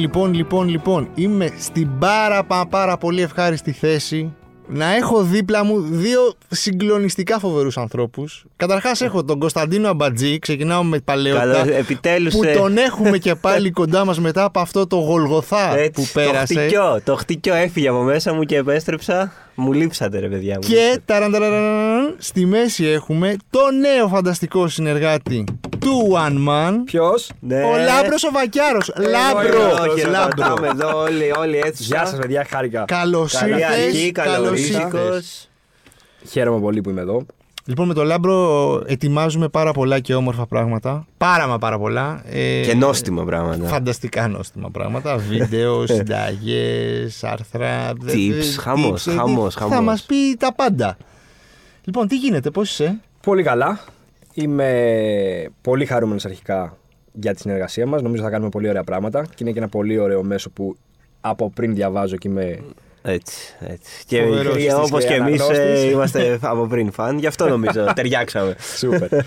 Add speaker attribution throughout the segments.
Speaker 1: Λοιπόν, λοιπόν, λοιπόν, λοιπόν, είμαι στην πάρα πάρα, πάρα πολύ ευχάριστη θέση να έχω δίπλα μου δύο συγκλονιστικά φοβερούς ανθρώπους. Καταρχάς έχω τον Κωνσταντίνο Αμπατζή, ξεκινάω με παλαιότητα.
Speaker 2: Καλά, επιτέλους,
Speaker 1: Που
Speaker 2: ε.
Speaker 1: τον έχουμε και πάλι κοντά μας μετά από αυτό το γολγοθά
Speaker 2: Έτσι,
Speaker 1: που πέρασε.
Speaker 2: Το χτυκιό, το χτυκιό έφυγε από μέσα μου και επέστρεψα. Μου λείψατε ρε παιδιά μου.
Speaker 1: Και ταρανταραραραν, στη μέση έχουμε το νέο φανταστικό συνεργάτη του One Man.
Speaker 3: Ποιος;
Speaker 2: Ναι.
Speaker 1: Ο Λάμπρος ο Βακιάρος. Λάμπρο!
Speaker 2: Όχι,
Speaker 1: Λάμπρο.
Speaker 2: Λάμπρο. εδώ όλοι, όλοι έτσι.
Speaker 3: Γεια σας, παιδιά, χάρηκα.
Speaker 1: Καλώς
Speaker 2: Καλή αρχή,
Speaker 1: ήρθες. Καλώς
Speaker 2: καλορίζικος.
Speaker 3: Χαίρομαι πολύ που είμαι εδώ.
Speaker 1: Λοιπόν, με τον Λάμπρο ετοιμάζουμε πάρα πολλά και όμορφα πράγματα. Πάρα μα πάρα πολλά. Ε,
Speaker 2: Και νόστιμα πράγματα.
Speaker 1: Φανταστικά νόστιμα πράγματα. Βίντεο, συνταγές, άρθρα. δε-
Speaker 2: Tips,
Speaker 1: δε-
Speaker 2: χαμός,
Speaker 1: tips, ε,
Speaker 2: χαμός,
Speaker 1: Θα
Speaker 2: χαμός.
Speaker 1: μας πει τα πάντα. Λοιπόν, τι γίνεται, πώς είσαι;
Speaker 3: Πολύ καλά. Είμαι πολύ χαρούμενος αρχικά για τη συνεργασία μας. Νομίζω θα κάνουμε πολύ ωραία πράγματα και είναι και ένα πολύ ωραίο μέσο που από πριν διαβάζω και είμαι.
Speaker 2: Έτσι, έτσι. Και
Speaker 1: Φοβερός
Speaker 2: και
Speaker 3: είστε
Speaker 2: όπως
Speaker 3: και
Speaker 2: και εμείς
Speaker 3: αναγνώστης.
Speaker 2: ε, είμαστε από πριν φαν, γι' αυτό νομίζω ταιριάξαμε.
Speaker 3: Σούπερ. Ε,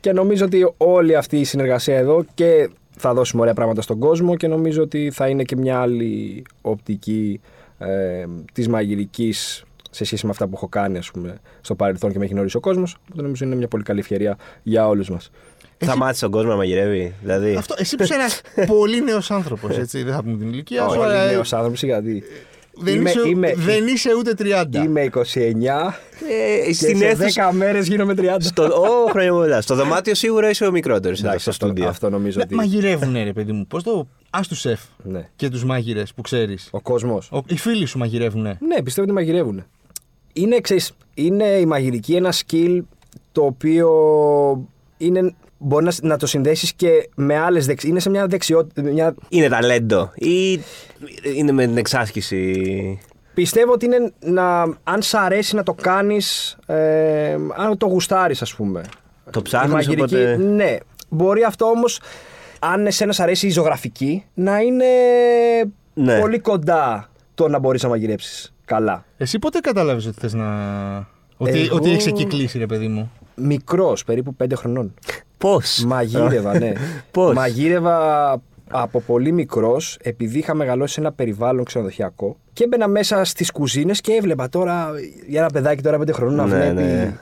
Speaker 3: και νομίζω ότι όλη αυτή η συνεργασία εδώ και θα δώσουμε ωραία πράγματα στον κόσμο και νομίζω ότι θα είναι και μια άλλη οπτική ε, της μαγειρικής σε σχέση με αυτά που έχω κάνει ας πούμε, στο παρελθόν και με έχει γνωρίσει ο κόσμος. Οπότε νομίζω είναι μια πολύ καλή ευκαιρία για όλους μας.
Speaker 2: Θα μάθεις τον κόσμο να μαγειρεύει, δηλαδή.
Speaker 1: Αυτό, εσύ που είσαι ένας πολύ νέος άνθρωπος, έτσι. Δεν θα πούμε την ηλικία σου,
Speaker 3: Πολύ
Speaker 1: αλλά. ε,
Speaker 3: νέος άνθρωπος, γιατί
Speaker 1: Δεν,
Speaker 3: Είμαι-
Speaker 1: είσαι,
Speaker 3: είμαι-
Speaker 1: δεν είσαι ούτε 30.
Speaker 3: είμαι 29
Speaker 2: Ε,
Speaker 3: και
Speaker 2: στην
Speaker 3: σε
Speaker 2: αίθουσα.
Speaker 3: 10 μέρες γίνομαι 30.
Speaker 2: Στο, ω, χρόνια πολλά. Στο δωμάτιο σίγουρα είσαι ο μικρότερος εδώ
Speaker 3: Εντάξει,
Speaker 2: στο
Speaker 3: αυτό,
Speaker 2: στούντιο.
Speaker 3: αυτό νομίζω
Speaker 1: Ναι,
Speaker 3: ότι...
Speaker 1: Μαγειρεύουν, ρε παιδί μου. Πώς το. Α τους σεφ
Speaker 3: Ναι.
Speaker 1: και τους μάγειρες που ξέρεις.
Speaker 3: Ο κόσμος.
Speaker 1: Οι φίλοι σου μαγειρεύουν.
Speaker 3: Ναι, πιστεύω ότι μαγειρεύουν. Είναι, ξέρεις, είναι η μαγειρική ένα skill το οποίο είναι, μπορεί να, να το συνδέσεις και με άλλες δεξιότητε. Είναι σε μια δεξιότητα. Μια...
Speaker 2: Είναι ταλέντο ή είναι με την εξάσκηση;
Speaker 3: Πιστεύω ότι είναι να, αν σ' αρέσει να το κάνεις, ε, αν το γουστάρεις, ας πούμε.
Speaker 2: Το
Speaker 3: Η
Speaker 2: ψάχνεις
Speaker 3: μαγειρική,
Speaker 2: οπότε.
Speaker 3: Ναι. Μπορεί αυτό όμως, αν εσένα σ' αρέσει η ζωγραφική, να είναι
Speaker 2: Ναι.
Speaker 3: πολύ κοντά το να μπορείς να μαγειρέψεις καλά.
Speaker 1: Εσύ πότε κατάλαβες ότι θες να. Ότι,
Speaker 3: Εγώ-
Speaker 1: ότι έχεις εκεί κλείσει, ρε παιδί μου;
Speaker 3: Μικρός, περίπου 5 χρονών.
Speaker 2: Πώς;
Speaker 3: Μαγείρευα, ναι.
Speaker 2: Πώς;
Speaker 3: Μαγείρευα από πολύ μικρός, επειδή είχα μεγαλώσει σε ένα περιβάλλον ξενοδοχειακό και έμπαινα μέσα στις κουζίνες και έβλεπα τώρα για ένα παιδάκι τώρα 5 χρονών να
Speaker 2: Ναι,
Speaker 3: βλέπει
Speaker 2: ναι.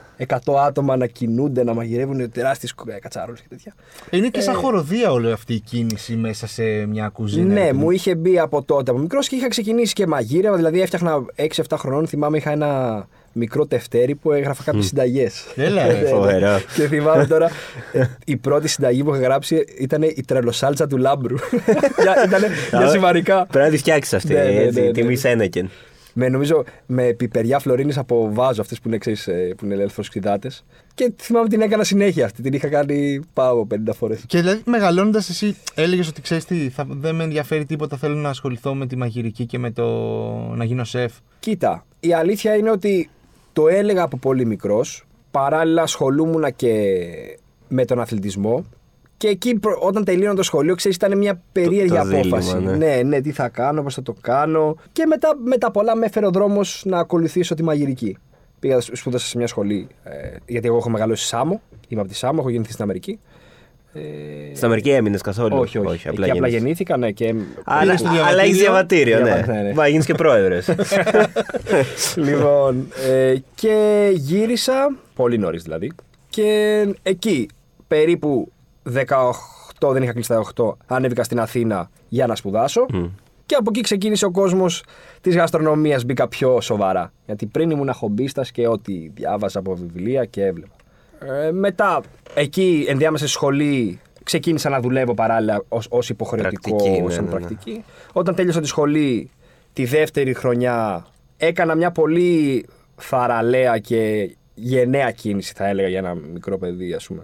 Speaker 3: 100 άτομα να κινούνται, να μαγειρεύουν τεράστιες κατσάρολε και τέτοια.
Speaker 1: Είναι και σαν χοροδία όλη αυτή η κίνηση μέσα σε μια κουζίνα. ρε
Speaker 3: ναι,
Speaker 1: παιδί
Speaker 3: μου είχε μπει από τότε από μικρός και είχα ξεκινήσει και μαγείρευα. Δηλαδή έφτιαχνα 6-7 χρονών. Θυμάμαι είχα ένα μικρό τευτέρι που έγραφα κάποιες συνταγές.
Speaker 1: Έλα, ρε.
Speaker 2: Φοβερό.
Speaker 3: Και θυμάμαι τώρα, ε, η πρώτη συνταγή που είχα γράψει ήταν η τρελοσάλτσα του λάμπρου. ήταν για σημαρικά.
Speaker 2: Πρέπει να τη φτιάξεις αυτή.
Speaker 3: Ναι, ναι, ναι,
Speaker 2: έτσι,
Speaker 3: ναι.
Speaker 2: Τιμή Σένεκεν.
Speaker 3: Με νομίζω με πιπεριά φλωρίνης από βάζο, αυτές που είναι, ξέρεις, ε, που είναι ελεύθερο Και θυμάμαι την έκανα συνέχεια αυτή. Την είχα κάνει πάω 50 φορές.
Speaker 1: Και δηλαδή μεγαλώνοντας, εσύ έλεγες ότι ξέρεις τι, θα, δεν με ενδιαφέρει τίποτα. Θέλω να ασχοληθώ με τη μαγειρική και με το να γίνω σεφ.
Speaker 3: Κοίτα, η αλήθεια είναι ότι το έλεγα από πολύ μικρός. Παράλληλα ασχολούμουν και με τον αθλητισμό. Και εκεί προ- όταν τελείωνα το σχολείο, ξέρεις, ήταν μια περίεργη
Speaker 2: το δίλημμα,
Speaker 3: απόφαση.
Speaker 2: ναι.
Speaker 3: ναι, ναι, τι θα κάνω, πώς θα το κάνω. Και μετά, μετά πολλά με έφερε ο δρόμος να ακολουθήσω τη μαγειρική. Πήγα, σπούδασα σε μια σχολή, ε, γιατί εγώ έχω μεγαλώσει Σάμο. Είμαι από τη Σάμο, έχω γεννηθεί στην Αμερική. Ε,
Speaker 2: Στην Αμερική έμεινες καθόλου;
Speaker 3: όχι, όχι.
Speaker 2: απλά
Speaker 3: Εκεί απλά
Speaker 2: γίνεσαι.
Speaker 3: γεννήθηκα, ναι. Και...
Speaker 2: Αλλά,
Speaker 1: Πήγες στο
Speaker 2: αλλά έχει
Speaker 1: διαβατήριο.
Speaker 2: διαβατήριο,
Speaker 3: Διαβα-
Speaker 2: ναι.
Speaker 3: ναι, ναι.
Speaker 2: Μα γίνεις και πρόεδρος.
Speaker 3: λοιπόν, ε, και γύρισα, πολύ νωρίς δηλαδή. Και εκεί, περίπου 18, δεν είχα κλείσει τα 18, ανέβηκα στην Αθήνα για να σπουδάσω. Και από εκεί ξεκίνησε ο κόσμος της γαστρονομίας, μπήκα πιο σοβαρά. Γιατί πριν ήμουν χομπίστας και ό,τι διάβαζα από βιβλία και έβλεπα. Ε, μετά, εκεί ενδιάμεσα στη σχολή, ξεκίνησα να δουλεύω παράλληλα ως, ως υποχρεωτικό,
Speaker 2: Πρακτική, ναι,
Speaker 3: σαν
Speaker 2: ναι, ναι.
Speaker 3: πρακτική. Όταν τέλειωσα τη σχολή, τη δεύτερη χρονιά, έκανα μια πολύ θαραλέα και γενναία κίνηση, θα έλεγα, για ένα μικρό παιδί, ας πούμε,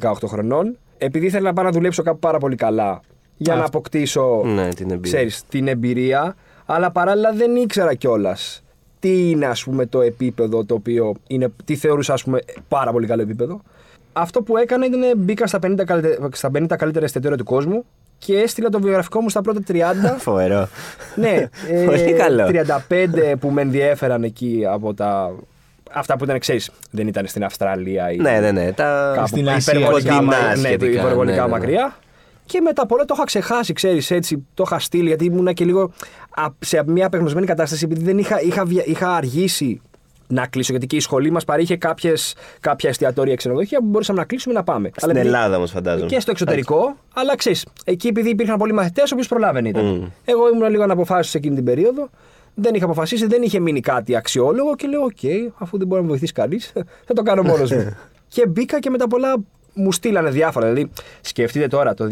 Speaker 3: 18 χρονών. Επειδή ήθελα να πάω να δουλέψω κάπου πάρα πολύ καλά, για να αποκτήσω
Speaker 2: Ναι, την εμπειρία.
Speaker 3: ξέρεις, την εμπειρία, αλλά παράλληλα δεν ήξερα κιόλας τι είναι ας πούμε το επίπεδο το οποίο είναι, τι θεωρούσα ας πούμε πάρα πολύ καλό επίπεδο. Αυτό που έκανα ήταν μπήκα στα 50, καλυτε- στα 50 καλύτερα εστιατόρια του κόσμου και έστειλα το βιογραφικό μου στα πρώτα 30.
Speaker 2: Φοβερό.
Speaker 3: ναι, ε,
Speaker 2: Πολύ καλό.
Speaker 3: 35 που με ενδιέφεραν εκεί από τα... Αυτά που ήταν, ξέρεις, δεν ήταν στην Αυστραλία ή
Speaker 2: Ναι, ναι, ναι. Τα
Speaker 3: κάπου
Speaker 1: Στην Ασία,
Speaker 3: υπερβολικά,
Speaker 2: κοντινά
Speaker 3: μα- ναι,
Speaker 2: σχετικά,
Speaker 3: υπερβολικά
Speaker 2: ναι, ναι, ναι.
Speaker 3: μακριά. Και μετά πολλά το είχα ξεχάσει, ξέρεις έτσι. Το είχα στείλει γιατί ήμουνα και λίγο α, σε μια απεγνωσμένη κατάσταση επειδή δεν είχα, είχα, βια- είχα αργήσει να κλείσω. Γιατί και η σχολή μας παρείχε κάποιες, κάποια εστιατόρια ξενοδοχεία που μπορούσαμε να κλείσουμε να πάμε.
Speaker 2: Στην
Speaker 3: επειδή-
Speaker 2: Ελλάδα όμως φαντάζομαι.
Speaker 3: και στο εξωτερικό, αλλά ξέρεις, εκεί επειδή υπήρχαν πολλοί μαθητές, ο οποίο προλάβαινε ήταν.
Speaker 2: Μμ.
Speaker 3: Εγώ ήμουν λίγο αναποφάσιστος εκείνη την περίοδο. Δεν είχα αποφασίσει, δεν είχε μείνει κάτι αξιόλογο και λέω: Οκ, αφού δεν μπορεί να με βοηθήσει κανείς, θα το κάνω μόνος μου. και μπήκα και μετά πολλά μου στείλανε διάφορα. Δηλαδή, σκεφτείτε τώρα το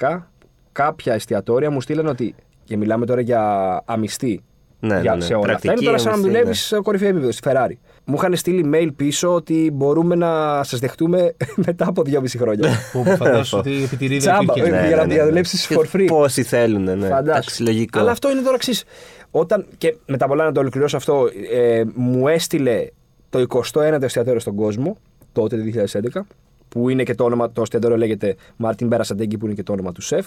Speaker 3: 2011 κάποια εστιατόρια μου στείλανε ότι. Και μιλάμε τώρα για αμυστή.
Speaker 2: Ναι,
Speaker 3: για,
Speaker 2: ναι, ναι.
Speaker 3: σε όλα αυτά. Είναι
Speaker 2: Πρακτική
Speaker 3: τώρα σαν να
Speaker 2: αμυστή,
Speaker 3: δουλεύεις
Speaker 2: ναι.
Speaker 3: σε κορυφαίο επίπεδο, στη Ferrari. Μου είχαν στείλει mail πίσω ότι μπορούμε να σας δεχτούμε μετά από 2,5 χρόνια.
Speaker 1: Που φαντάζομαι ότι η επιτηρίδα
Speaker 3: Τσάμπα,
Speaker 1: υπήρχε.
Speaker 3: ε, για να διαδουλέψεις for free.
Speaker 2: Πόσοι θέλουν, ναι.
Speaker 3: Φαντάσου.
Speaker 2: Εντάξει, λογικό.
Speaker 3: Αλλά αυτό είναι τώρα εξής. Όταν, και με τα πολλά να το ολοκληρώσω αυτό, ε, μου έστειλε το 21ο εστιατόριο στον κόσμο, τότε το 2011, που είναι και το όνομα, το εστιατόριο λέγεται Μάρτιν Μπερασαντέγκη, που είναι και το όνομα του σεφ.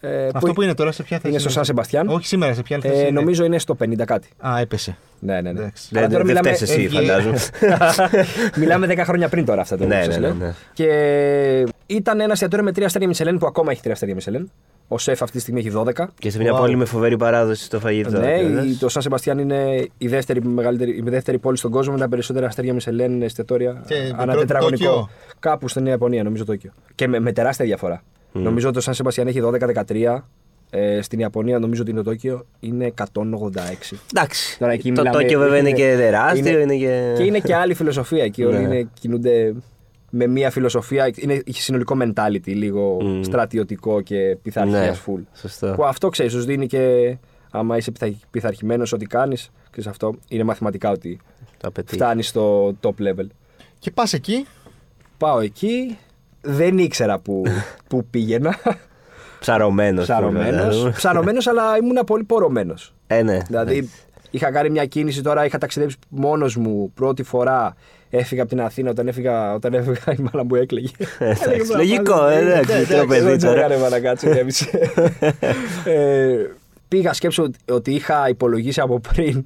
Speaker 3: Ε,
Speaker 1: Αυτό που είναι τώρα σε ποια θέση.
Speaker 3: είναι στο Σαν Σεμπαστιάν.
Speaker 1: Όχι σήμερα, σε ποια θέση.
Speaker 3: Ε,
Speaker 1: είναι;
Speaker 3: νομίζω είναι στο 50 κάτι.
Speaker 1: Α, έπεσε.
Speaker 3: Ναι, ναι, ναι.
Speaker 1: Εντάξει.
Speaker 2: Δεν
Speaker 3: Αλλά τώρα
Speaker 2: δεν
Speaker 3: μιλάμε-
Speaker 2: φταίεις εσύ,
Speaker 1: έβγε-
Speaker 2: φαντάζομαι.
Speaker 3: Μιλάμε 10 χρόνια πριν τώρα αυτά το
Speaker 2: Ναι,
Speaker 3: που σας
Speaker 2: ναι,
Speaker 3: λέω.
Speaker 2: ναι, ναι.
Speaker 3: Και ήταν ένα εστιατόριο με 3 αστέρια Μισελέν που ακόμα έχει 3 αστέρια Μισελέν. Ο σεφ αυτή τη στιγμή έχει 12.
Speaker 2: Και σε μια
Speaker 1: Wow.
Speaker 2: πόλη με φοβερή παράδοση στο φαγητό.
Speaker 3: Ναι,
Speaker 2: κιόλας.
Speaker 3: η- το Σαν Σεμπαστιάν είναι η δεύτερη, μεγαλύτερη, η δεύτερη πόλη στον κόσμο με τα περισσότερα αστέρια Μισελέν εστιατόρια
Speaker 1: Και
Speaker 3: ανά
Speaker 1: μικρό-
Speaker 3: τετραγωνικό.
Speaker 1: Τόκιο.
Speaker 3: Κάπου στην Νέα Ιαπωνία, νομίζω Τόκιο. Και με, με τεράστια διαφορά. Νομίζω ότι το Σαν Σεμπαστιάν έχει 12-13. Ε, στην Ιαπωνία νομίζω ότι το Τόκιο είναι 186.
Speaker 2: Εντάξει.
Speaker 3: Τώρα εκεί
Speaker 2: το
Speaker 3: μιλάμε-
Speaker 2: Τόκιο βέβαια είναι και τεράστιο.
Speaker 3: είναι-
Speaker 2: Είναι και...
Speaker 3: Και είναι και άλλη φιλοσοφία εκεί. Όλοι
Speaker 2: Ναι.
Speaker 3: είναι, κινούνται με μία φιλοσοφία. Είναι έχει συνολικό mentality, λίγο
Speaker 2: Μμ.
Speaker 3: στρατιωτικό και πειθαρχίας
Speaker 2: Ναι,
Speaker 3: full.
Speaker 2: σωστό.
Speaker 3: Που αυτό ξέρεις, σου δίνει και. Άμα είσαι πειθαρχημένος, ό,τι κάνεις, ξέρεις αυτό, είναι μαθηματικά ότι
Speaker 2: Το απαιτείς.
Speaker 3: φτάνεις στο top level.
Speaker 1: Και πας εκεί.
Speaker 3: Πάω εκεί. Δεν ήξερα που, που πήγαινα.
Speaker 2: Ψαρωμένος.
Speaker 3: Ψαρωμένος. Ψαρωμένος, αλλά ήμουν πολύ πορωμένος.
Speaker 2: Ε, ναι.
Speaker 3: Δηλαδή, είχα κάνει μια κίνηση τώρα, είχα ταξιδέψει μόνος μου πρώτη φορά. Έφυγα από την Αθήνα όταν έφυγα, όταν έφυγα η μάνα μου έκλαιγε.
Speaker 2: Εντάξει,
Speaker 3: Έλεγε,
Speaker 2: λογικό,
Speaker 3: «Μα,
Speaker 2: ε, εντάξει,
Speaker 3: ναι,
Speaker 2: μικρό παιδί
Speaker 3: δεν
Speaker 2: τώρα».
Speaker 3: έκανε μάνα, κάτσε, ηρέμησε. Ε, Πήγα σκέψω ότι- ότι είχα υπολογίσει από πριν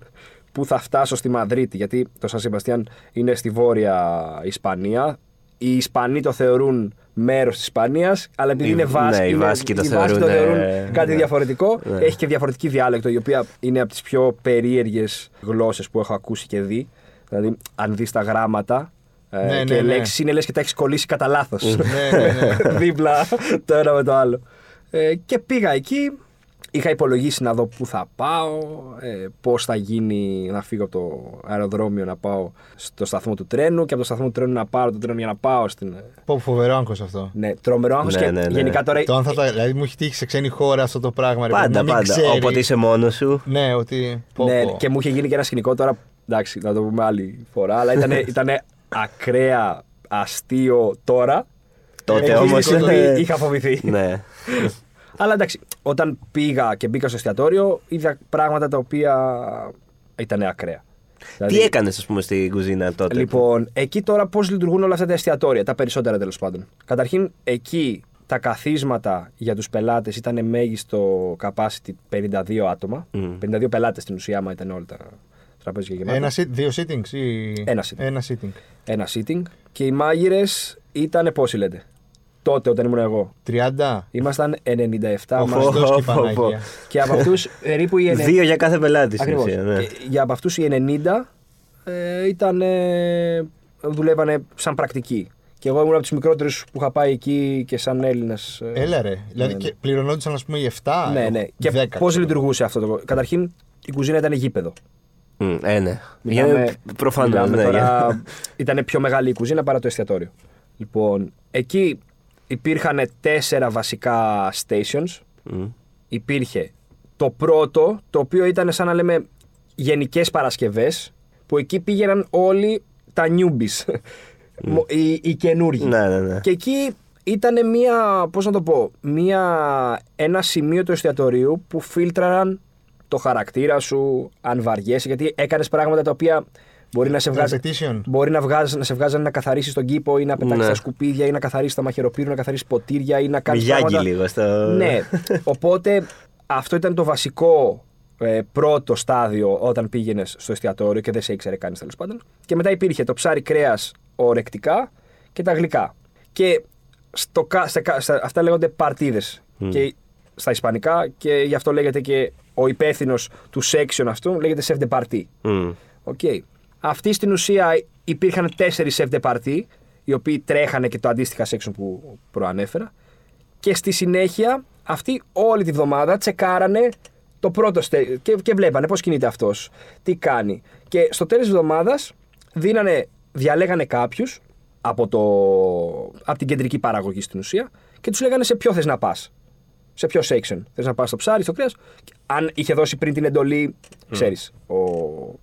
Speaker 3: που θα φτάσω στη Μαδρίτη, γιατί το Σαν Σεμπαστιάν είναι στη βόρεια Ισπανία. Οι Ισπανοί το θεωρούν μέρος της Ισπανίας, αλλά επειδή
Speaker 2: Οι-
Speaker 3: είναι Βάσκοι,
Speaker 2: ναι, οι
Speaker 3: είναι-
Speaker 2: Βάσκοι το
Speaker 3: οι Βάσκοι
Speaker 2: θεωρούν,
Speaker 3: θεωρούν
Speaker 2: ε,
Speaker 3: κάτι
Speaker 2: ναι.
Speaker 3: διαφορετικό.
Speaker 2: Ναι.
Speaker 3: Έχει και διαφορετική διάλεκτο, η οποία είναι από τις πιο περίεργες γλώσσες που έχω ακούσει και δει. Δηλαδή, αν δεις τα γράμματα ε,
Speaker 1: Ναι,
Speaker 3: και
Speaker 1: ναι, ναι.
Speaker 3: λέξεις είναι λες και τα έχεις κολλήσει κατά λάθος.
Speaker 1: Ναι, ναι, ναι.
Speaker 3: Δίπλα το ένα με το άλλο. Ε, και πήγα εκεί. Είχα υπολογίσει να δω πού θα πάω, ε, πώς θα γίνει να φύγω από το αεροδρόμιο να πάω στο σταθμό του τρένου και από το σταθμό του τρένου να πάρω το τρένο για να πάω στην.
Speaker 1: Πω, φοβερό άγχος αυτό.
Speaker 3: Ναι, τρομερό άγχος
Speaker 2: Ναι,
Speaker 3: και
Speaker 2: ναι, ναι.
Speaker 3: γενικά τώρα.
Speaker 1: Το αν θα τα, δηλαδή μου έχει τύχει σε ξένη χώρα αυτό το πράγμα. ρε παιδί,
Speaker 2: Πάντα,
Speaker 1: να μην
Speaker 2: πάντα.
Speaker 1: ξέρεις.
Speaker 2: Όποτε είσαι μόνος σου.
Speaker 1: Ναι, ότι. Πω,
Speaker 3: ναι,
Speaker 1: πω.
Speaker 3: και μου είχε γίνει και ένα σκηνικό τώρα. Εντάξει, να το πούμε άλλη φορά, αλλά ήταν ήτανε ακραία αστείο τώρα.
Speaker 2: Τότε
Speaker 3: Εκείνη τη
Speaker 2: όμως,
Speaker 3: στιγμή
Speaker 2: ε,
Speaker 3: είχα φοβηθεί.
Speaker 2: Ναι.
Speaker 3: Αλλά εντάξει, όταν πήγα και μπήκα στο εστιατόριο, είδα πράγματα τα οποία ήταν ακραία. Δηλαδή,
Speaker 2: Τι έκανες, ας πούμε, στην κουζίνα τότε;
Speaker 3: Λοιπόν, εκεί τώρα πώς λειτουργούν όλα αυτά τα εστιατόρια, τα περισσότερα τέλος πάντων. Καταρχήν, εκεί τα καθίσματα για τους πελάτες ήταν μέγιστο capacity 52 άτομα.
Speaker 2: Μμ.
Speaker 3: 52 πελάτες στην ουσία, άμα ήταν όλα τα τραπέζια γεμάτα.
Speaker 1: Ένα, sit- δύο sittings ή.
Speaker 3: Ένα sitting.
Speaker 1: Ένα sitting.
Speaker 3: Ένα sitting. Και οι μάγειρες ήταν πόσοι λέτε; Τότε όταν ήμουν εγώ.
Speaker 1: 30.
Speaker 3: Ήμασταν 97
Speaker 2: Οφ,
Speaker 3: μάλιστα.
Speaker 2: οφ,
Speaker 1: Χριστός και
Speaker 2: οφ,
Speaker 1: Παναγία.
Speaker 2: οφ.
Speaker 3: Και από αυτούς περίπου οι 90.
Speaker 2: Δύο για κάθε πελάτη στην
Speaker 3: Ακριβώς.
Speaker 2: ουσία. Ναι.
Speaker 3: Και για από αυτούς οι 90 ε, ήταν. Ε, δουλεύανε σαν πρακτικοί. Και εγώ ήμουν από τους μικρότερους που είχα πάει εκεί και σαν Έλληνας.
Speaker 1: Έλα ρε. Δηλαδή
Speaker 3: ναι.
Speaker 1: και πληρωνόντουσαν, ας πούμε, οι 7.
Speaker 3: ναι, ναι. Και
Speaker 1: 10,
Speaker 3: πώς
Speaker 1: ξέρω.
Speaker 3: λειτουργούσε αυτό το. Καταρχήν η κουζίνα ήταν γήπεδο.
Speaker 2: Μμ, Ε, ναι.
Speaker 3: Μιλάμε,
Speaker 2: Προφανώς.
Speaker 3: μιλάμε
Speaker 2: Ναι,
Speaker 3: τώρα,
Speaker 2: για-
Speaker 3: ήταν πιο μεγάλη η κουζίνα παρά το εστιατόριο. Λοιπόν, εκεί υπήρχαν τέσσερα βασικά stations.
Speaker 2: Μμ.
Speaker 3: Υπήρχε το πρώτο, το οποίο ήταν σαν να λέμε γενικές Παρασκευές, που εκεί πήγαιναν όλοι τα newbies, Μο- οι, οι καινούργοι.
Speaker 2: Ναι, ναι, ναι.
Speaker 3: Και εκεί ήταν μία, πώς να το πω, μία, ένα σημείο του εστιατορίου που φίλτραραν το χαρακτήρα σου, αν βαριέσαι, γιατί έκανες πράγματα τα οποία μπορεί να σε βγάζει...
Speaker 1: Repetition.
Speaker 3: Μπορεί να, βγάζει, να σε βγάζανε να καθαρίσει τον κήπο ή να πετάξεις
Speaker 2: Ναι.
Speaker 3: τα σκουπίδια ή να καθαρίσει τα μαχαιροπύρου, να καθαρίσει ποτήρια ή να κάνεις.
Speaker 2: Μιγιάγκι λίγο στο.
Speaker 3: Ναι. Οπότε αυτό ήταν το βασικό ε, πρώτο στάδιο όταν πήγαινες στο εστιατόριο και δεν σε ήξερε κανείς τέλος πάντων. Και μετά υπήρχε το ψάρι κρέας ορεκτικά και τα γλυκά. Και στο, κα- στα, κα- στα- αυτά λέγονται παρτίδες. Και στα ισπανικά και γι' αυτό λέγεται και ο υπεύθυνος του section αυτού λέγεται chef de partie.
Speaker 2: Μμ.
Speaker 3: Οκ. Αυτοί στην ουσία υπήρχαν τέσσερις chef de partie, οι οποίοι τρέχανε και το αντίστοιχα section που προανέφερα. Και στη συνέχεια αυτοί όλη τη βδομάδα τσεκάρανε το πρώτο στε... και, και βλέπανε πώς κινείται αυτός, τι κάνει. Και στο τέλος της εβδομάδας δίνανε, διαλέγανε κάποιους από, το, από την κεντρική παραγωγή στην ουσία και τους λέγανε σε ποιο θες να πας. Σε ποιο section. Θες να πας στο ψάρι, στο κρέας. Και Αν είχε δώσει πριν την εντολή, ξέρεις, ο,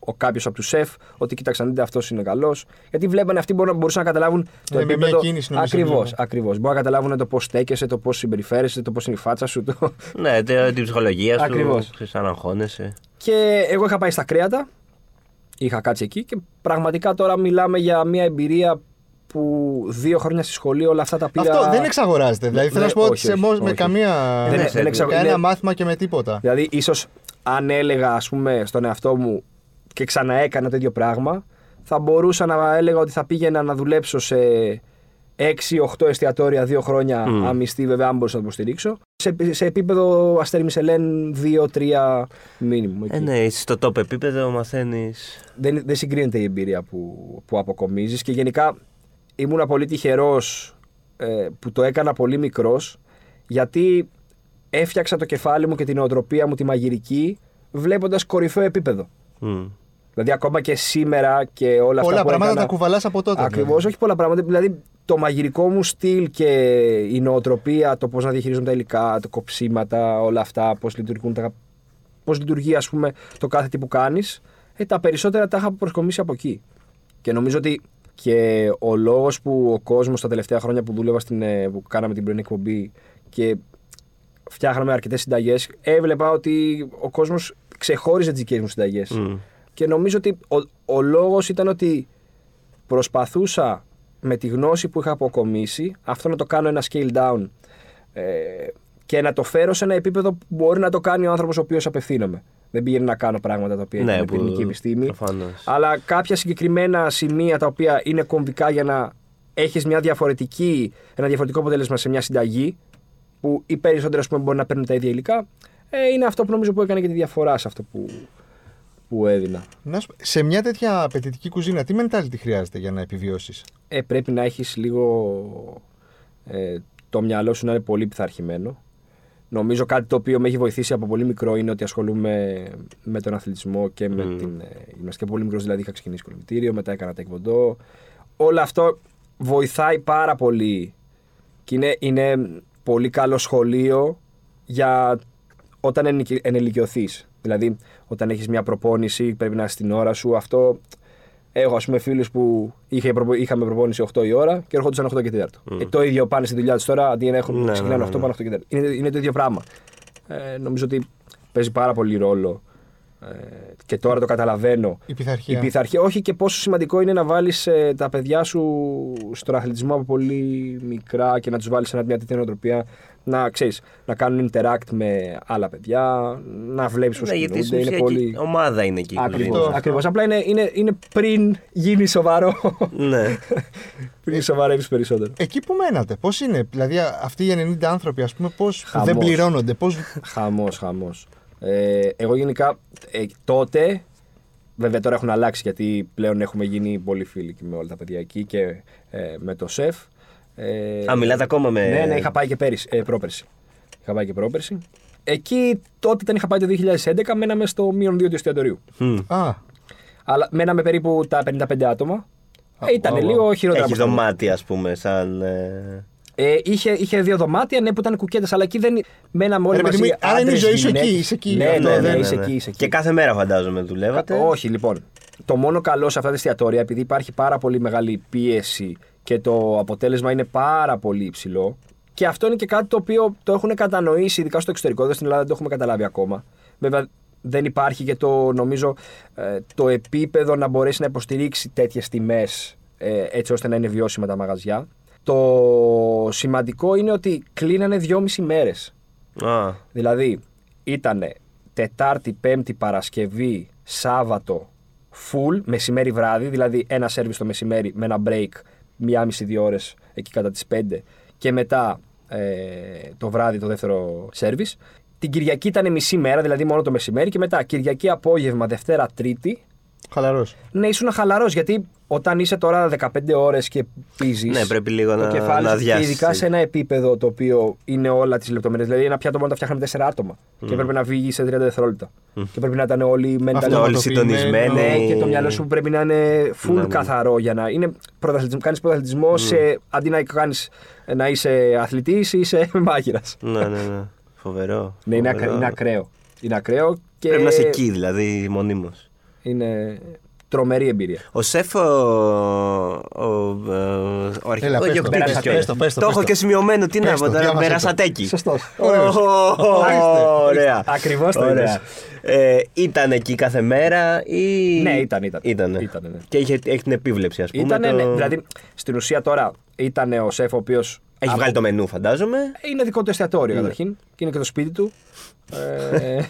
Speaker 3: ο κάποιος από τους σεφ, ότι κοίταξαν, δείτε αυτός είναι καλός. Γιατί βλέπανε αυτοί μπορούν, μπορούσαν να καταλάβουν το
Speaker 1: Ναι, με
Speaker 3: επίπεδο.
Speaker 1: μια κίνηση νομίζω
Speaker 3: Ακριβώς,
Speaker 1: βλέπω.
Speaker 3: ακριβώς. Μπορούν να καταλάβουν το πώς στέκεσαι, το πώς συμπεριφέρεσαι, το πώς είναι η φάτσα σου. Το...
Speaker 2: Ναι, τε- την ψυχολογία σου.
Speaker 3: Ακριβώς.
Speaker 2: Ξέρεις, αν αγχώνεσαι.
Speaker 3: Και εγώ είχα πάει στα κρέατα, είχα κάτσει εκεί και πραγματικά τώρα μιλάμε για μια εμπειρία που δύο χρόνια στη σχολή όλα αυτά τα πήρα.
Speaker 1: Αυτό δεν εξαγοράζεται. Δηλαδή θέλω να
Speaker 3: Ναι,
Speaker 1: σου πω ότι
Speaker 3: όχι,
Speaker 1: σε
Speaker 3: όχι,
Speaker 1: μο- με
Speaker 3: όχι.
Speaker 1: καμία.
Speaker 3: Δεν
Speaker 2: είναι-
Speaker 1: με
Speaker 2: δεν
Speaker 3: εξαγο-
Speaker 1: κανένα
Speaker 3: είναι-
Speaker 1: μάθημα και με τίποτα.
Speaker 3: Δηλαδή, ίσως αν έλεγα, ας πούμε, στον εαυτό μου και ξαναέκανα το ίδιο πράγμα, θα μπορούσα να έλεγα ότι θα πήγαινα να δουλέψω σε 6-8 εστιατόρια δύο χρόνια
Speaker 2: Μμ.
Speaker 3: αμυστή, βέβαια, αν μπορούσα να το υποστηρίξω. Σε, σε επίπεδο αστέρι Μισελέν 2-3 μήνυμου. εκεί.
Speaker 2: Ε, ναι, είσαι στο top επίπεδο, μαθαίνεις.
Speaker 3: δεν, δεν συγκρίνεται η εμπειρία που, που αποκομίζεις και γενικά ήμουνα πολύ τυχερός ε, που το έκανα πολύ μικρός γιατί έφτιαξα το κεφάλι μου και την οτροπία μου τη μαγειρική βλέποντας κορυφαίο επίπεδο. Δηλαδή ακόμα και σήμερα και όλα αυτά
Speaker 1: Πολλά
Speaker 3: που
Speaker 1: πράγματα
Speaker 3: έκανα,
Speaker 1: τα κουβαλάς από τότε.
Speaker 3: Ακριβώς,
Speaker 1: δηλαδή.
Speaker 3: όχι πολλά πράγματα. Δηλαδή το μαγειρικό μου στυλ και η νοοτροπία, το πώς να διαχειρίζομαι τα υλικά, το κοψίματα, όλα αυτά, πώς λειτουργούν τα, πώς λειτουργεί ας πούμε το κάθε τι που κάνεις, ε, τα περισσότερα τα είχα προσκομίσει από εκεί. Και νομίζω ότι και ο λόγος που ο κόσμος τα τελευταία χρόνια που δούλευα στην, ε, που κάναμε την πρωινή εκπομπή και φτιάχναμε αρκετές συνταγές, έβλεπα ότι ο κόσμος ξεχώριζε τις δικές μου συνταγές. Και νομίζω ότι ο, ο λόγος ήταν ότι προσπαθούσα με τη γνώση που είχα αποκομίσει αυτό να το κάνω ένα scale down ε, και να το φέρω σε ένα επίπεδο που μπορεί να το κάνει ο άνθρωπος ο οποίος απευθύνομαι. Δεν πήγαινε να κάνω πράγματα τα οποία
Speaker 2: Ναι,
Speaker 3: είναι
Speaker 2: που-
Speaker 3: πυρηνική επιστήμη.
Speaker 2: προφανώς.
Speaker 3: Αλλά κάποια συγκεκριμένα σημεία τα οποία είναι κομβικά για να έχεις μια διαφορετική, ένα διαφορετικό αποτέλεσμα σε μια συνταγή που οι περισσότεροι ας πούμε, μπορεί να παίρνουν τα ίδια υλικά ε, είναι αυτό που νομίζω που έκανε και τη διαφορά σε αυτό που, που έδινα.
Speaker 1: Να σου πω, σε μια τέτοια απαιτητική κουζίνα, τι mentality χρειάζεται για να επιβιώσεις;
Speaker 3: Ε, πρέπει να έχεις λίγο ε, το μυαλό σου να είναι πολύ πειθαρχημένο. Νομίζω κάτι το οποίο με έχει βοηθήσει από πολύ μικρό είναι ότι ασχολούμαι με τον αθλητισμό και με την ε, γυμναστική. Από πολύ μικρός δηλαδή είχα ξεκινήσει κολυμπητήριο, μετά έκανα τεκβοντό. Όλο αυτό βοηθάει πάρα πολύ και είναι, είναι πολύ καλό σχολείο για όταν ενηλικι- ενηλικιωθείς. Δηλαδή, όταν έχεις μια προπόνηση, πρέπει να είσαι στην ώρα σου. Αυτό Έχω ας πούμε φίλους που είχε, προπο- είχαμε προπόνηση 8 η ώρα και έρχονταν 8 και 4. Ε, το ίδιο πάνε στη δουλειά τους τώρα, αντί να έχουν
Speaker 2: Ναι,
Speaker 3: ξεκινάνε
Speaker 2: ναι,
Speaker 3: 8,
Speaker 2: ναι.
Speaker 3: πάνε 8 και 4. Είναι, είναι το ίδιο πράγμα. Ε, νομίζω ότι παίζει πάρα πολύ ρόλο ε, και τώρα το καταλαβαίνω.
Speaker 1: Η πειθαρχία.
Speaker 3: Η πειθαρχία, όχι και πόσο σημαντικό είναι να βάλεις τα παιδιά σου στον αθλητισμό από πολύ μικρά και να τους βάλεις σε μια τέτοια νοοτροπία. Να ξέρεις, να κάνουν interact με άλλα παιδιά, να βλέπεις πώς
Speaker 2: Ναι, γιατί
Speaker 3: κινούνται.
Speaker 2: στην
Speaker 3: Είναι
Speaker 2: ουσία
Speaker 3: πολύ.
Speaker 2: εκεί ομάδα είναι εκεί. η
Speaker 3: Ακριβώς,
Speaker 2: κουζίνα.
Speaker 3: ακριβώς. Απλά είναι, είναι, είναι πριν γίνει σοβαρό.
Speaker 2: Ναι.
Speaker 3: πριν σοβαρεύεις περισσότερο.
Speaker 1: Εκεί που μένατε, πώς είναι, δηλαδή α- αυτοί οι 90 άνθρωποι, ας πούμε, πώς
Speaker 3: Χαμός.
Speaker 1: δεν πληρώνονται, πώ.
Speaker 3: Χαμός, χαμός. Ε, εγώ γενικά ε, τότε, βέβαια τώρα έχουν αλλάξει γιατί πλέον έχουμε γίνει πολύ φίλοι και με όλα τα παιδιά εκεί και ε, με το σεφ. Ε,
Speaker 2: Α, μιλάτε ακόμα με.
Speaker 3: Ναι, ναι, είχα πάει και πέρυσι, ε, πρόπερση. Είχα πάει και πρόπερση. Εκεί τότε όταν είχα πάει το 2011 μέναμε στο μείον 2 του εστιατορίου.
Speaker 2: Μμ.
Speaker 1: Α,
Speaker 3: Αλλά μέναμε περίπου τα 55 άτομα. Ε, ήταν
Speaker 1: wow, wow.
Speaker 3: λίγο χειρότερα.
Speaker 2: Έχεις
Speaker 3: από αυτό.
Speaker 2: δωμάτια, ας πούμε, σαν. ε,
Speaker 3: Ε, είχε, είχε δύο δωμάτια, ναι, που ήταν κουκέτες, αλλά εκεί δεν. Μέναμε όλοι
Speaker 1: Ρε παιδί
Speaker 3: μαζί.
Speaker 1: μου, άρα είναι η
Speaker 3: άντρες,
Speaker 1: ζωή σου
Speaker 3: γυναίκες.
Speaker 1: εκεί, είσαι εκεί,
Speaker 3: Ναι,
Speaker 1: αυτό
Speaker 3: ναι, ναι,
Speaker 1: δεν-
Speaker 3: είσαι εκεί, είσαι εκεί.
Speaker 2: Και κάθε μέρα φαντάζομαι δουλεύατε.
Speaker 3: Όχι, λοιπόν. Το μόνο καλό σε αυτά τα εστιατόρια, επειδή υπάρχει πάρα πολύ μεγάλη πίεση και το αποτέλεσμα είναι πάρα πολύ υψηλό. Και αυτό είναι και κάτι το οποίο το έχουν κατανοήσει, ειδικά στο εξωτερικό. Εδώ στην Ελλάδα δεν το έχουμε καταλάβει ακόμα. Βέβαια, δεν υπάρχει και το, νομίζω, ε, το επίπεδο να μπορέσει να υποστηρίξει τέτοιες τιμές έτσι ώστε να είναι βιώσιμα τα μαγαζιά. Το σημαντικό είναι ότι κλείνανε δυόμιση μέρες.
Speaker 2: Α,
Speaker 3: Δηλαδή, ήταν Τετάρτη, Πέμπτη, Παρασκευή, Σάββατο, full, μεσημέρι βράδυ, δηλαδή ένα σερβις το μεσημέρι με ένα break, μία μισή δύο ώρες εκεί κατά τις 5 και μετά ε, το βράδυ το δεύτερο σερβις. Την Κυριακή ήταν μισή μέρα, δηλαδή μόνο το μεσημέρι και μετά Κυριακή απόγευμα, Δευτέρα, Τρίτη.
Speaker 1: Χαλαρός.
Speaker 3: Ναι, ήσουν χαλαρός γιατί όταν είσαι τώρα 15 ώρες και πίζει.
Speaker 2: Ναι, πρέπει λίγο
Speaker 3: το
Speaker 2: να-
Speaker 3: κεφάλι
Speaker 2: να
Speaker 3: σου, και
Speaker 2: αδειάσεις,
Speaker 3: ειδικά
Speaker 2: ναι.
Speaker 3: σε ένα επίπεδο το οποίο είναι όλα τις λεπτομέρειες. Δηλαδή, ένα πιάτο μόνο τα φτιάχνουμε 4 άτομα. Και πρέπει να βγει σε 30 δευτερόλεπτα. Και πρέπει να ήταν όλοι mentally.
Speaker 1: Αυτό,
Speaker 2: όλοι
Speaker 1: αυτοποιημένο.
Speaker 2: συντονισμένοι.
Speaker 3: Ναι, και το μυαλό σου πρέπει να είναι full
Speaker 2: Ναι, ναι.
Speaker 3: καθαρό για να είναι πρωταθλητισμό. Κάνεις πρωταθλητισμό σε, αντί να, κάνεις, να είσαι αθλητής, είσαι μάγειρας.
Speaker 2: ναι, ναι, ναι. Φοβερό.
Speaker 3: Ναι, είναι,
Speaker 2: φοβερό.
Speaker 3: ακρα- είναι ακραίο. Είναι ακραίο και
Speaker 2: Πρέπει να είσαι εκεί, δηλαδή, μονίμως.
Speaker 3: Είναι τρομερή εμπειρία.
Speaker 2: Ο σεφ, ο, ο, ο, ο αρχικός,
Speaker 1: Έλα,
Speaker 2: όχι,
Speaker 1: πες
Speaker 2: ο
Speaker 1: το,
Speaker 2: Πέρας
Speaker 1: πες το,
Speaker 2: κιόλας.
Speaker 1: πες το, πες το,
Speaker 2: Το
Speaker 1: πες
Speaker 2: έχω
Speaker 1: το.
Speaker 2: και σημειωμένο, τι να
Speaker 1: Πες
Speaker 2: πω
Speaker 1: το,
Speaker 2: τώρα,
Speaker 1: διάβασέ το.
Speaker 2: Περασατέκη.
Speaker 3: Σωστός.
Speaker 2: Ω,
Speaker 1: Ορίστε.
Speaker 2: Ωραία.
Speaker 3: Ακριβώς το
Speaker 2: Ωραία.
Speaker 3: είπες.
Speaker 2: Ε, ήταν εκεί κάθε μέρα ή...
Speaker 3: Ναι, ήταν, ήταν.
Speaker 2: Ήτανε.
Speaker 3: Ήτανε, ναι.
Speaker 2: Και είχε, έχει την επίβλεψη, ας πούμε.
Speaker 3: Ήτανε,
Speaker 2: το...
Speaker 3: ναι, δηλαδή, στην ουσία τώρα ήταν ο σεφ ο οποίος.
Speaker 2: Έχει βγάλει το μενού, φαντάζομαι.
Speaker 3: Είναι δικό του εστιατόριο
Speaker 2: Ναι.
Speaker 3: καταρχήν και είναι και το σπίτι του. Ε,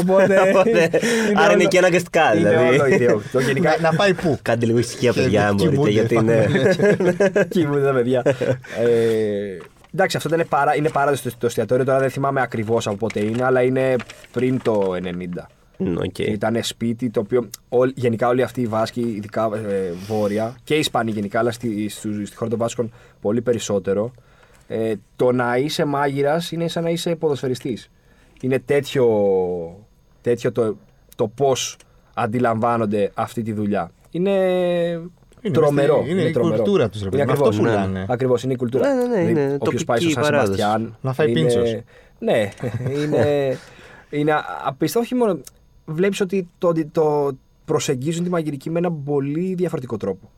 Speaker 3: οπότε.
Speaker 2: Οπότε, άρα είναι και αναγκαστικά,
Speaker 3: Είναι
Speaker 2: δηλαδή.
Speaker 3: όλο ιδιό. Το γενικά.
Speaker 1: Να, να πάει πού;
Speaker 2: Κάντε λίγο ησυχία, παιδιά, αν
Speaker 1: Κοιμούνται,
Speaker 2: μπορείτε, γιατί είναι...
Speaker 3: Κοιμούνται τα παιδιά. Ε, εντάξει, αυτό ήταν παρά, είναι παράδοση στο το εστιατόριο. Τώρα δεν θυμάμαι ακριβώς από πότε είναι, αλλά είναι πριν το 90.
Speaker 2: Μμ, οκ.
Speaker 3: Ήταν σπίτι το οποίο όλ- γενικά όλοι αυτοί οι Βάσκοι, ειδικά ε, βόρεια και οι Ισπανοί γενικά, αλλά στη, στου- στη χώρα των Βάσκων πολύ περισσότερο. Ε, το να είσαι μάγειρας είναι σαν να είσαι ποδοσφαιριστής. Είναι τέτοιο, τέτοιο το, το πώς αντιλαμβάνονται αυτή τη δουλειά. Είναι,
Speaker 1: Είναι
Speaker 3: τρομερό.
Speaker 1: μες στη- είναι η κουλτούρα τους, ρε παιδί.
Speaker 3: Είναι
Speaker 1: Με αυτό
Speaker 3: ακριβώς,
Speaker 1: πουλάνε.
Speaker 3: Ακριβώς, είναι η κουλτούρα.
Speaker 2: Ναι, ναι, ναι, είναι
Speaker 3: όποιος πάει στο
Speaker 2: τοπική
Speaker 3: Σαν
Speaker 2: παράδοση.
Speaker 3: Σεμπαστιάν,
Speaker 1: Να φάει
Speaker 3: είναι-
Speaker 1: πίντσος.
Speaker 3: Ναι, είναι, είναι απίστευτο. Όχι μόνο. Βλέπεις ότι το, το προσεγγίζουν τη μαγειρική με έναν πολύ διαφορετικό τρόπο.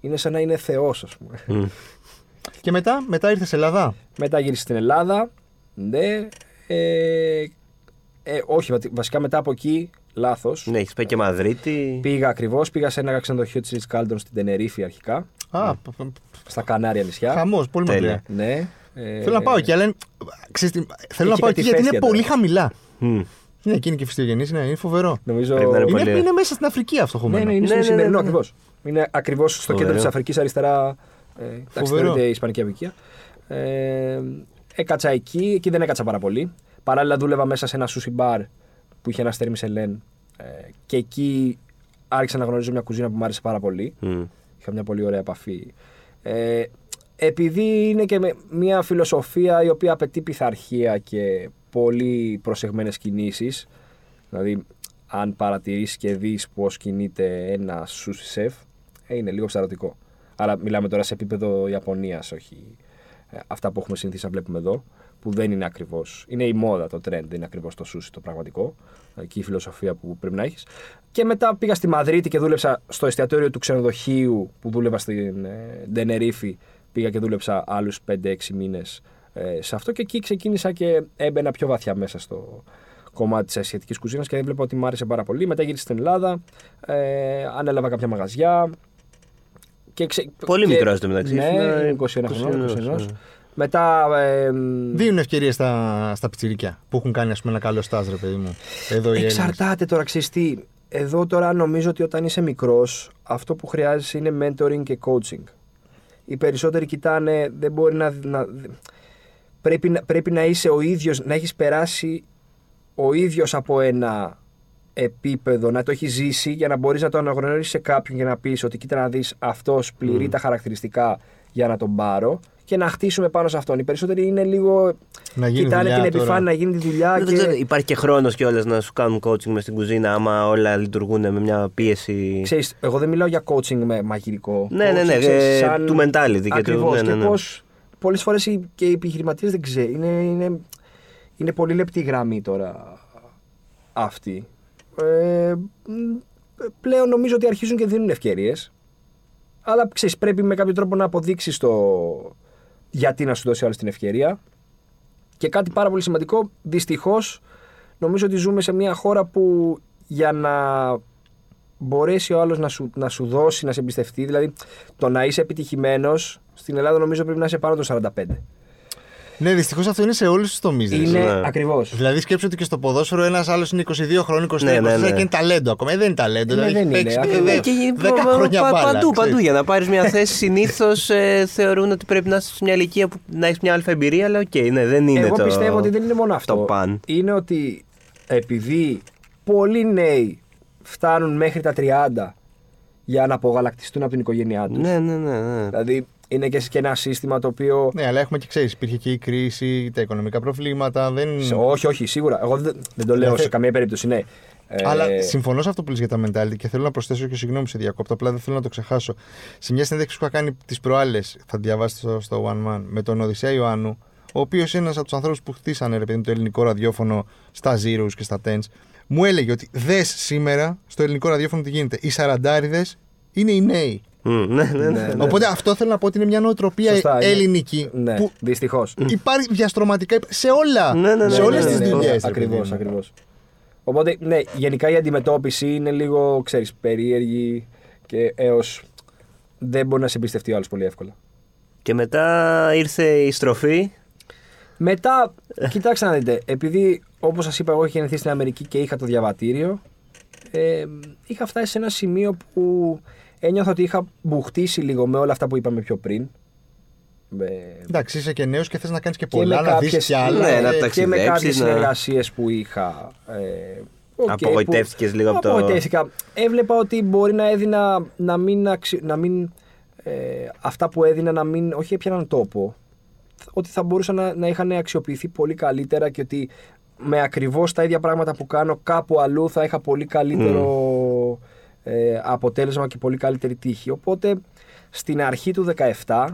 Speaker 3: Είναι σαν να είναι θεός, ας πούμε.
Speaker 2: Μμ.
Speaker 1: Και μετά, μετά ήρθες σε Ελλάδα.
Speaker 3: Μετά γύρισε στην Ελλάδα. Ναι. Ε, ε, όχι, βα- βασικά μετά από εκεί, λάθος.
Speaker 2: Ναι, έχεις πάει και Μαδρίτη.
Speaker 3: Πήγα ακριβώς, πήγα σε ένα ξενοδοχείο της Ριτ Κάλντον στην Τενερίφη αρχικά,
Speaker 1: Α,
Speaker 3: στα Κανάρια νησιά.
Speaker 1: χαμός, πολύ
Speaker 2: Τέλεια.
Speaker 1: μακριά.
Speaker 3: Ναι. Ε,
Speaker 1: Θέλω να πάω εκεί, αλλά. είναι- ξέρεις τι, θέλω να
Speaker 3: Εκεί
Speaker 1: πάω
Speaker 3: κάτι
Speaker 1: εκεί γιατί είναι
Speaker 3: φέστια
Speaker 1: πολύ
Speaker 3: τώρα.
Speaker 1: χαμηλά.
Speaker 2: Μμ.
Speaker 1: Είναι εκεί είναι και φυστιογενή, είναι, είναι φοβερό.
Speaker 3: Νομίζω.
Speaker 2: Πρέπει να είναι
Speaker 1: Είναι,
Speaker 2: πολύ-
Speaker 1: είναι μέσα στην Αφρική αυτό
Speaker 3: Ναι,
Speaker 1: χωμένο.
Speaker 3: ναι, είναι
Speaker 2: Ναι,
Speaker 3: στο
Speaker 2: ναι,
Speaker 3: σημερινό
Speaker 2: ναι, ναι.
Speaker 3: ακριβώς. Είναι ακριβώς στο
Speaker 2: Φοβερό.
Speaker 3: κέντρο της Αφρικής αριστερά. Ε, εντάξει,
Speaker 1: Φοβερό.
Speaker 3: θεωρείται η Ισπανική Απικία. Ε, έκατσα εκεί, εκεί δεν έκατσα πάρα πολύ. Παράλληλα δούλευα μέσα σε ένα sushi bar που είχε ένα αστέρι Μισελέν. Ε, και εκεί άρχισα να γνωρίζω μια κουζίνα που μου άρεσε πάρα πολύ.
Speaker 2: Μμ.
Speaker 3: Είχα μια πολύ ωραία επαφή. Ε, επειδή είναι και με μια φιλοσοφία η οποία απαιτεί πειθαρχία και πολύ προσεγμένες κινήσεις, δηλαδή αν παρατηρήσεις και δεις πώς κινείται ένα sushi chef, ε, είναι λίγο ψαρωτικό. Άρα μιλάμε τώρα σε επίπεδο Ιαπωνίας, όχι ε, αυτά που έχουμε συνηθίσει να βλέπουμε εδώ, που δεν είναι ακριβώς, είναι η μόδα, το trend, δεν είναι ακριβώς το sushi το πραγματικό, ε, και η φιλοσοφία που πρέπει να έχεις. Και μετά πήγα στη Μαδρίτη και δούλεψα στο εστιατόριο του ξενοδοχείου που δούλευα στην ε, Ντενερίφη. Πήγα και δούλεψα άλλους 5-6 μήνες ε, σε αυτό και εκεί ξεκίνησα και έμπαινα πιο βαθιά μέσα στο κομμάτι της ασιατικής κουζίνας και έβλεπα ότι μου άρεσε πάρα πολύ. Μετά γύρισα στην Ελλάδα, ε, ανέλαβα κάποια μαγαζιά. Και ξε...
Speaker 2: Πολύ
Speaker 3: και-
Speaker 2: μικρός εντωμεταξύ,
Speaker 3: Ναι,
Speaker 2: είναι
Speaker 3: 21 χρονών.
Speaker 2: 21,
Speaker 3: 21.
Speaker 2: ναι.
Speaker 3: Μετά. Ε,
Speaker 1: Δίνουν ευκαιρίες στα, στα πιτσιρίκια που έχουν κάνει ας πούμε, ένα καλό στάζ, ρε παιδί μου. Εδώ οι Έλληνες.
Speaker 3: Εξαρτάται τώρα, ξέρεις τι. Εδώ τώρα νομίζω ότι όταν είσαι μικρός, αυτό που χρειάζεσαι είναι mentoring και coaching. Οι περισσότεροι κοιτάνε, δεν μπορεί να... να πρέπει, να πρέπει να είσαι ο ίδιος, να έχεις περάσει ο ίδιος από ένα επίπεδο, να το έχει ζήσει για να μπορείς να το αναγνωρίσεις σε κάποιον και να πεις ότι κοίτα να δεις αυτός πληρεί τα χαρακτηριστικά για να τον πάρω και να χτίσουμε πάνω σε αυτόν. Οι περισσότεροι είναι λίγο...
Speaker 1: Να γίνει
Speaker 3: κοιτάνε
Speaker 1: δουλειά
Speaker 3: την
Speaker 1: τώρα.
Speaker 3: επιφάνεια να γίνει τη δουλειά
Speaker 2: Δεν
Speaker 3: και...
Speaker 2: ξέρω, υπάρχει και χρόνος κιόλας να σου κάνουν coaching μες στην κουζίνα, άμα όλα λειτουργούν με μια πίεση.
Speaker 3: Ξέρεις, εγώ δεν μιλάω για coaching με μαγειρικό.
Speaker 2: Ναι, ναι, ναι,
Speaker 3: Coaching, ξέρεις,
Speaker 2: ε, του mentality και του-
Speaker 3: Ακριβώς,
Speaker 2: ναι, ναι,
Speaker 3: και
Speaker 2: ναι.
Speaker 3: πώς πολλές φορές οι- και οι επιχειρηματίες δεν ξέρουν. Είναι, είναι, είναι πολύ λεπτή η γραμμή τώρα αυτή. Ε, μ, πλέον νομίζω ότι αρχίζουν και δίνουν ευκαιρίες. Αλλά ξέρεις, πρέπει με κάποιο τρόπο να αποδείξεις το γιατί να σου δώσει άλλος την ευκαιρία. Και κάτι πάρα πολύ σημαντικό, δυστυχώς νομίζω ότι ζούμε σε μια χώρα που για να μπορέσει ο άλλος να σου, να σου δώσει, να σε εμπιστευτεί, δηλαδή το να είσαι επιτυχημένος στην Ελλάδα νομίζω πρέπει να είσαι πάνω το 45.
Speaker 1: Ναι, δυστυχώς αυτό είναι σε όλους τους τομείς.
Speaker 3: Είναι
Speaker 2: Ναι.
Speaker 3: ακριβώς.
Speaker 1: Δηλαδή σκέψου ότι και στο ποδόσφαιρο ένας άλλος είναι 22 χρόνων, 23
Speaker 2: Ναι, ναι,
Speaker 1: χρόνια
Speaker 2: ναι.
Speaker 1: και είναι ταλέντο ακόμα. Ε, δεν είναι ταλέντο.
Speaker 3: Ναι,
Speaker 1: δηλαδή
Speaker 3: δεν
Speaker 1: έχει
Speaker 3: είναι.
Speaker 1: παίξει
Speaker 3: Ακριβώς.
Speaker 1: ε,
Speaker 2: Και
Speaker 1: δε- 10 χρόνια
Speaker 2: πα-
Speaker 1: μπάλα.
Speaker 2: παντού,
Speaker 1: ξέρεις.
Speaker 2: παντού. Για να πάρεις μια θέση, συνήθως θεωρούν ότι πρέπει να είσαι σε μια ηλικία που να έχεις μια άλφα εμπειρία, αλλά οκ, ναι, δεν είναι
Speaker 3: Εγώ
Speaker 2: το.
Speaker 3: πιστεύω ότι δεν είναι μόνο αυτό.
Speaker 2: το παν.
Speaker 3: Είναι ότι επειδή πολλοί νέοι φτάνουν μέχρι τα 30 για να απογαλακτιστούν από την οικογένειά τους.
Speaker 2: Ναι, ναι, ναι. ναι.
Speaker 3: Δηλαδή είναι και, και ένα σύστημα το οποίο.
Speaker 1: Ναι, αλλά έχουμε και ξέρεις, υπήρχε και η κρίση, τα οικονομικά προβλήματα. Δεν...
Speaker 3: Σε- όχι, όχι, σίγουρα. Εγώ δεν, δεν το λέω
Speaker 1: Δεν θε-
Speaker 3: σε καμία περίπτωση, ναι. Ε,
Speaker 1: Αλλά συμφωνώ σε αυτό που λες για τα mentality και θέλω να προσθέσω και συγγνώμη σε διακόπτω. Απλά δεν θέλω να το ξεχάσω. Σε μια συνέντευξη που είχα κάνει τις προάλλες, θα τη διαβάσετε στο, στο One Man, με τον Οδυσσέα Ιωάννου, ο οποίος είναι ένας από τους ανθρώπους που χτίσανε ρε παιδί μου, το ελληνικό ραδιόφωνο στα Zeros και στα Tens, μου έλεγε ότι δες σήμερα στο ελληνικό ραδιόφωνο τι γίνεται. Οι σαραντάριδες είναι οι νέοι.
Speaker 2: Μμ, ναι, ναι, ναι.
Speaker 3: Ναι.
Speaker 1: Οπότε αυτό θέλω να πω ότι είναι μια νοοτροπία
Speaker 3: Σωστά, είναι.
Speaker 1: ελληνική
Speaker 3: Ναι,
Speaker 1: που
Speaker 3: δυστυχώς.
Speaker 1: υπάρχει διαστρωματικά σε όλα.
Speaker 2: Ναι, ναι, ναι,
Speaker 1: σε
Speaker 2: ναι,
Speaker 1: όλες
Speaker 2: ναι,
Speaker 1: τις
Speaker 2: ναι, ναι.
Speaker 1: δουλειέ.
Speaker 3: Ακριβώς, ακριβώς. Οπότε, ναι, γενικά η αντιμετώπιση είναι λίγο, ξέρεις, περίεργη και έως δεν μπορεί να σε εμπιστευτεί ο άλλος πολύ εύκολα.
Speaker 2: Και μετά ήρθε η στροφή.
Speaker 3: Μετά, κοιτάξτε να δείτε, επειδή όπως σας είπα εγώ είχα γεννηθεί στην Αμερική και είχα το διαβατήριο, ε, είχα φτάσει σε ένα σημείο που ένιωθα ότι είχα μπουχτίσει λίγο με όλα αυτά που είπαμε πιο πριν. Με,
Speaker 1: Εντάξει, είσαι και νέος και θες να κάνεις και
Speaker 3: και με
Speaker 1: πολλά, να δεις
Speaker 3: κάποιες-
Speaker 1: κι άλλα.
Speaker 2: Ναι,
Speaker 1: ε,
Speaker 2: να
Speaker 3: και
Speaker 2: τα
Speaker 3: με
Speaker 2: ταξιδέψεις,
Speaker 3: κάποιες
Speaker 2: να-
Speaker 3: συνεργασίες που είχα. Ε, οκ,
Speaker 2: Απογοητεύτηκες
Speaker 3: που-
Speaker 2: λίγο από το-
Speaker 3: Απογοητεύτηκα. Έβλεπα ότι μπορεί να έδινα να μην, αξι... να μην ε, αυτά που έδινα να μην, όχι έπιαναν τόπο, ότι θα μπορούσαν να, να είχαν αξιοποιηθεί πολύ καλύτερα και ότι με ακριβώς τα ίδια πράγματα που κάνω κάπου αλλού θα είχα πολύ καλύτερο ε, αποτέλεσμα και πολύ καλύτερη τύχη. Οπότε στην αρχή του 17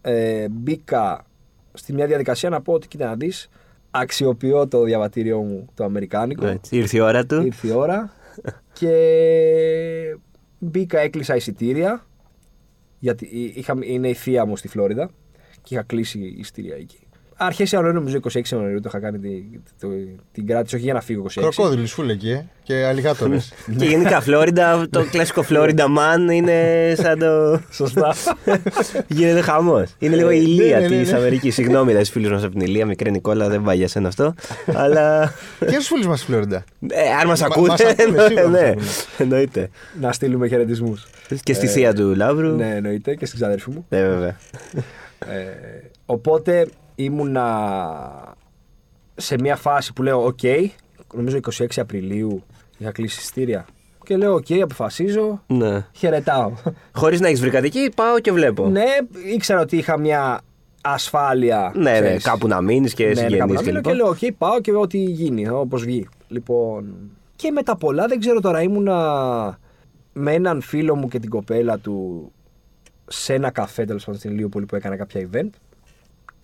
Speaker 3: ε, μπήκα στη μια διαδικασία να πω ότι κοίτα να δεις αξιοποιώ το διαβατήριό μου το αμερικάνικο
Speaker 2: Έτσι, ήρθε η ώρα του.
Speaker 3: ήρθε η ώρα και μπήκα, έκλεισα εισιτήρια γιατί είχα, είναι η θεία μου στη Φλόριδα και είχα κλείσει εισιτήρια εκεί. Αρχές Ιανουαρίου, νομίζω 26 Ιανουαρίου, το είχα κάνει την, το, την κράτηση, όχι για να φύγω 26.
Speaker 1: Κροκόδιλου φούλε εκεί, ε, και αλιγάτορες.
Speaker 2: Και γενικά Φλόριντα, το κλασικό Florida Man είναι σαν το.
Speaker 3: Σωστά.
Speaker 2: Γίνεται χαμός. Είναι λίγο η
Speaker 1: ναι,
Speaker 2: ηλία
Speaker 1: ναι, ναι,
Speaker 2: της
Speaker 1: ναι.
Speaker 2: Αμερικής. Συγγνώμη, δεν φίλους μας από την ηλία, μικρή Νικόλα, δεν πάει για σένα αυτό. Αλλά.
Speaker 1: και στους φίλους μας στη Φλόριντα.
Speaker 2: Ε, αν μας
Speaker 1: Μα-
Speaker 2: ακούτε.
Speaker 1: μας ακούνε, σίγουρα μας
Speaker 2: ναι,
Speaker 1: ακούνε.
Speaker 2: εννοείται.
Speaker 3: να στείλουμε χαιρετισμούς.
Speaker 2: Και στη θεία του Λαύρου.
Speaker 3: Ναι, εννοείται και στην ξαδέρφη μου.
Speaker 2: Ναι, βέβαια.
Speaker 3: Ε, οπότε ήμουνα σε μια φάση που λέω: Οκ, νομίζω 26 Απριλίου είχα κλείσει εισιτήρια. Και λέω: Οκ, αποφασίζω,
Speaker 2: Ναι.
Speaker 3: χαιρετάω.
Speaker 2: Χωρίς να έχεις βρει κατοική, πάω και βλέπω.
Speaker 3: ναι, ήξερα ότι είχα μια ασφάλεια.
Speaker 2: Ναι, ναι,
Speaker 3: ξέρεις.
Speaker 2: κάπου να μείνεις και
Speaker 3: Ναι, ναι, κάπου
Speaker 2: συγγενή
Speaker 3: να μείνω
Speaker 2: κλπ.
Speaker 3: και λέω: Οκ, πάω και ό,τι γίνει, όπως βγει. Λοιπόν. Και με τα πολλά, δεν ξέρω τώρα, ήμουνα με έναν φίλο μου και την κοπέλα του σε ένα καφέ τέλος πάντων στην Ηλιούπολη που έκανα κάποια event.